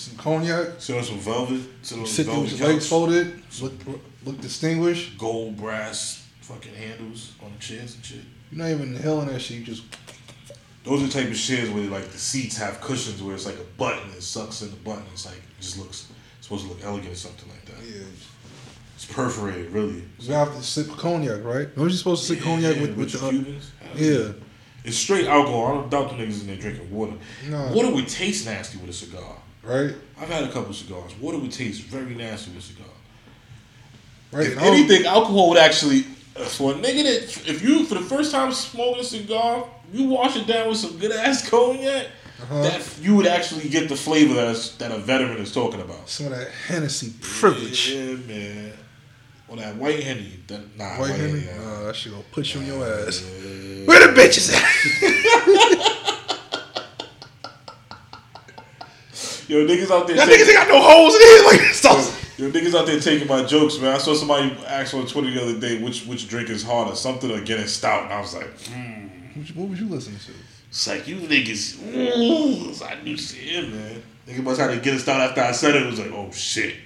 With some cognac, Sit on some velvet. Sit on sit some there with velvet your legs folded, look look distinguished. Gold brass fucking handles on the chairs and shit. You're not even inhaling that shit. You just Those are the type of chairs where like the seats have cushions where it's like a button that sucks in the button. It's like it just looks it's supposed to look elegant or something like that. yeah. It's perforated, really. You have to sip cognac, right? Aren't you supposed to sip cognac Yeah, with, with the? Uh, Cubans. Hell yeah. It's straight alcohol. I don't doubt the niggas in there drinking water. Nah. Water would taste nasty with a cigar. Right. I've had a couple cigars. Water would taste very nasty with a cigar. Right. If and I don't- anything, alcohol would actually, uh, for a nigga that, if you, for the first time smoking a cigar, you wash it down with some good ass cognac, Uh-huh. that you would actually get the flavor that's, that a veteran is talking about. some of that Hennessy privilege. Yeah, man. Well, that white henny, that, nah, White yeah. Nah, that shit gonna put you on your ass. Yeah. Where the bitches at? Yo, niggas out there. Taking- niggas ain't got no holes in here. Like. Yo, niggas out there taking my jokes, man. I saw somebody ask on Twitter the other day which which drink is harder, something or Guinness stout, and I was like, hmm. What was you listening to? It's like you niggas. Ooh, it's like new shit, man. Nigga must have to get a stout after I said it. It was like, oh shit,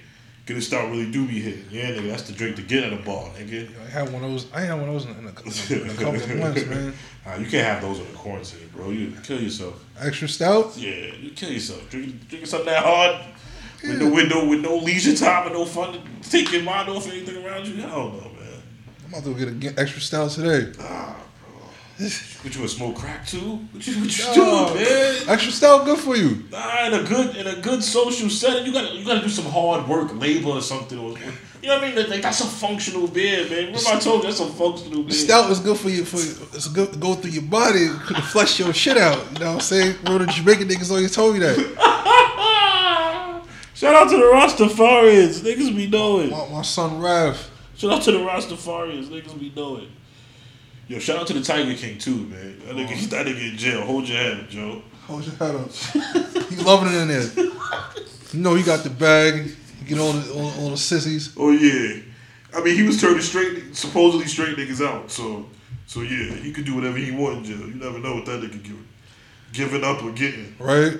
Guinness stout really do be hitting. Yeah, nigga, that's the drink to get at a bar, nigga. I had one of those. I had one of those in a, in a, couple of months, man. Nah, you can't have those in the quarantine, bro. You kill yourself. Extra stout. Yeah, you kill yourself. Drink, drinking something that hard with no window, with no leisure time and no fun to take your mind off anything around you. I don't know, man. I'm about to get an extra stout today. Ah. What you a smoke crack too? What you what you Nah. doing, man? Extra stout, good for you. Nah, in a good in a good social setting, you gotta you gotta do some hard work, labor or something. Or, you know what I mean? Like, that's a functional beer, man. Remember I told you that's a functional beer. Stout is good for you. For it's good to go through your body to flush your shit out. You know what I'm saying? One of the Jamaican niggas always told me that. Shout out to the Rastafarians, niggas be knowing. My, my son Rav. Shout out to the Rastafarians, niggas be knowing. Yo, shout out to the Tiger King too, man. That nigga, oh. that nigga in jail. Hold your head, up, Joe. Hold your head up. He loving it in there. You know, he got the bag. You get all the all, all the sissies. Oh yeah, I mean he was turning straight, supposedly straight niggas out. So, so yeah, he could do whatever he wanted in jail. You never know what that nigga giving, giving up or getting. Right?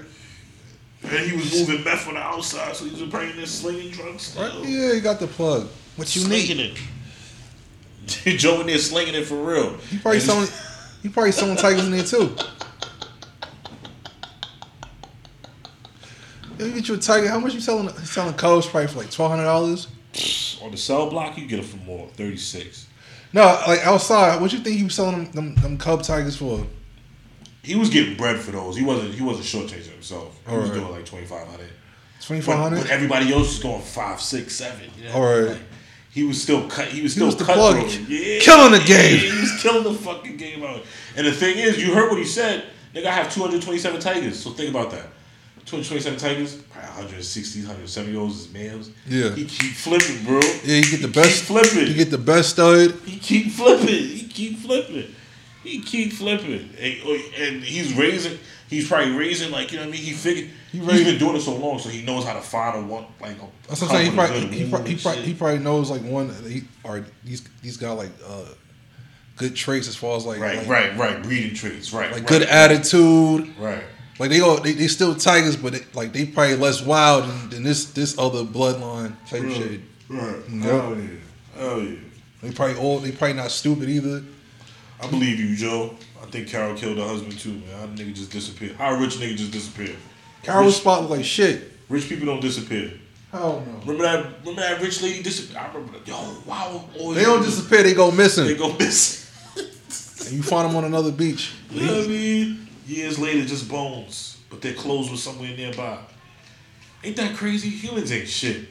And he was moving meth on the outside, so he was bringing this slinging drugs. Still. Right? Yeah, he got the plug. What you slinging need? it. Joe in there slinging it for real. He probably selling. He probably selling tigers in there too. Yo, you get you a tiger. How much you selling? Selling cubs probably for like twelve hundred dollars. on the cell block, you get it for more, thirty six. No, like outside. What you think he was selling them, them, them cub tigers for? He was getting bread for those. He wasn't. He wasn't shortchanging himself. He was Alright. doing like twenty five hundred. Twenty five but everybody else was going five, six, seven. You know? Alright. Like, he was still cut. He was still was the plug. cutthroat. Yeah, Killing the game. Yeah, he was killing the fucking game out. And the thing is, you heard what he said. Nigga, I have two hundred twenty seven tigers. So think about that. Two hundred twenty seven tigers. Probably 160, 170 of those is males. Yeah. He keep flipping, bro. Yeah, you get the He best. Keep flipping. You get the best stud. He keep flipping. He keep flipping. He keep flipping. And, and he's raising. He's probably raising like you know what I mean. He figured He he raised- has been doing it so long, so he knows how to find a one like. A That's what I'm saying. He probably he, probably, he, probably, he probably knows like one. He or these these got like uh, good traits as far as like Right, like, right, right. Breeding traits, right. like right, good right, attitude. Right. Like they all they, they still tigers, but they, like they probably less wild than, than this this other bloodline type Right. shit. Right. Yep. Hell yeah. Hell yeah. They probably all they probably not stupid either. I believe you, Joe. I think Carol killed her husband too, man. How nigga just disappeared? How a rich nigga just disappeared? Carol's spot look like shit. rich people don't disappear. Hell no. Remember that? Remember that rich lady disappeared? I remember. That. Yo, wow. They don't disappear. They go missing. They go missing. and you find them on another beach. You know what I mean? Years later, just bones, but their clothes were somewhere nearby. Ain't that crazy? Humans ain't shit.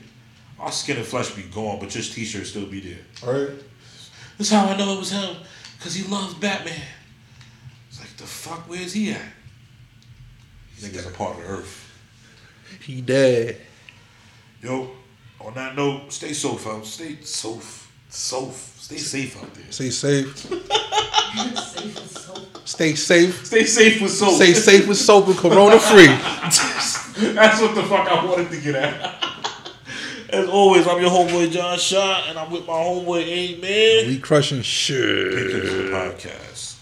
Our skin and flesh be gone, but just t-shirts still be there. Right. That's how I know it was him, cause he loves Batman. It's like the fuck, where's he at? Niggas a part of the earth. He dead. Yo, on that note, stay safe out. Stay safe, safe. Stay safe out there. Stay safe. Safe. Stay safe. Stay safe with soap. Stay safe with soap and corona free. That's what the fuck I wanted to get at. As always, I'm your homeboy John Shaw, and I'm with my homeboy A Man. We crushing shit. The podcast.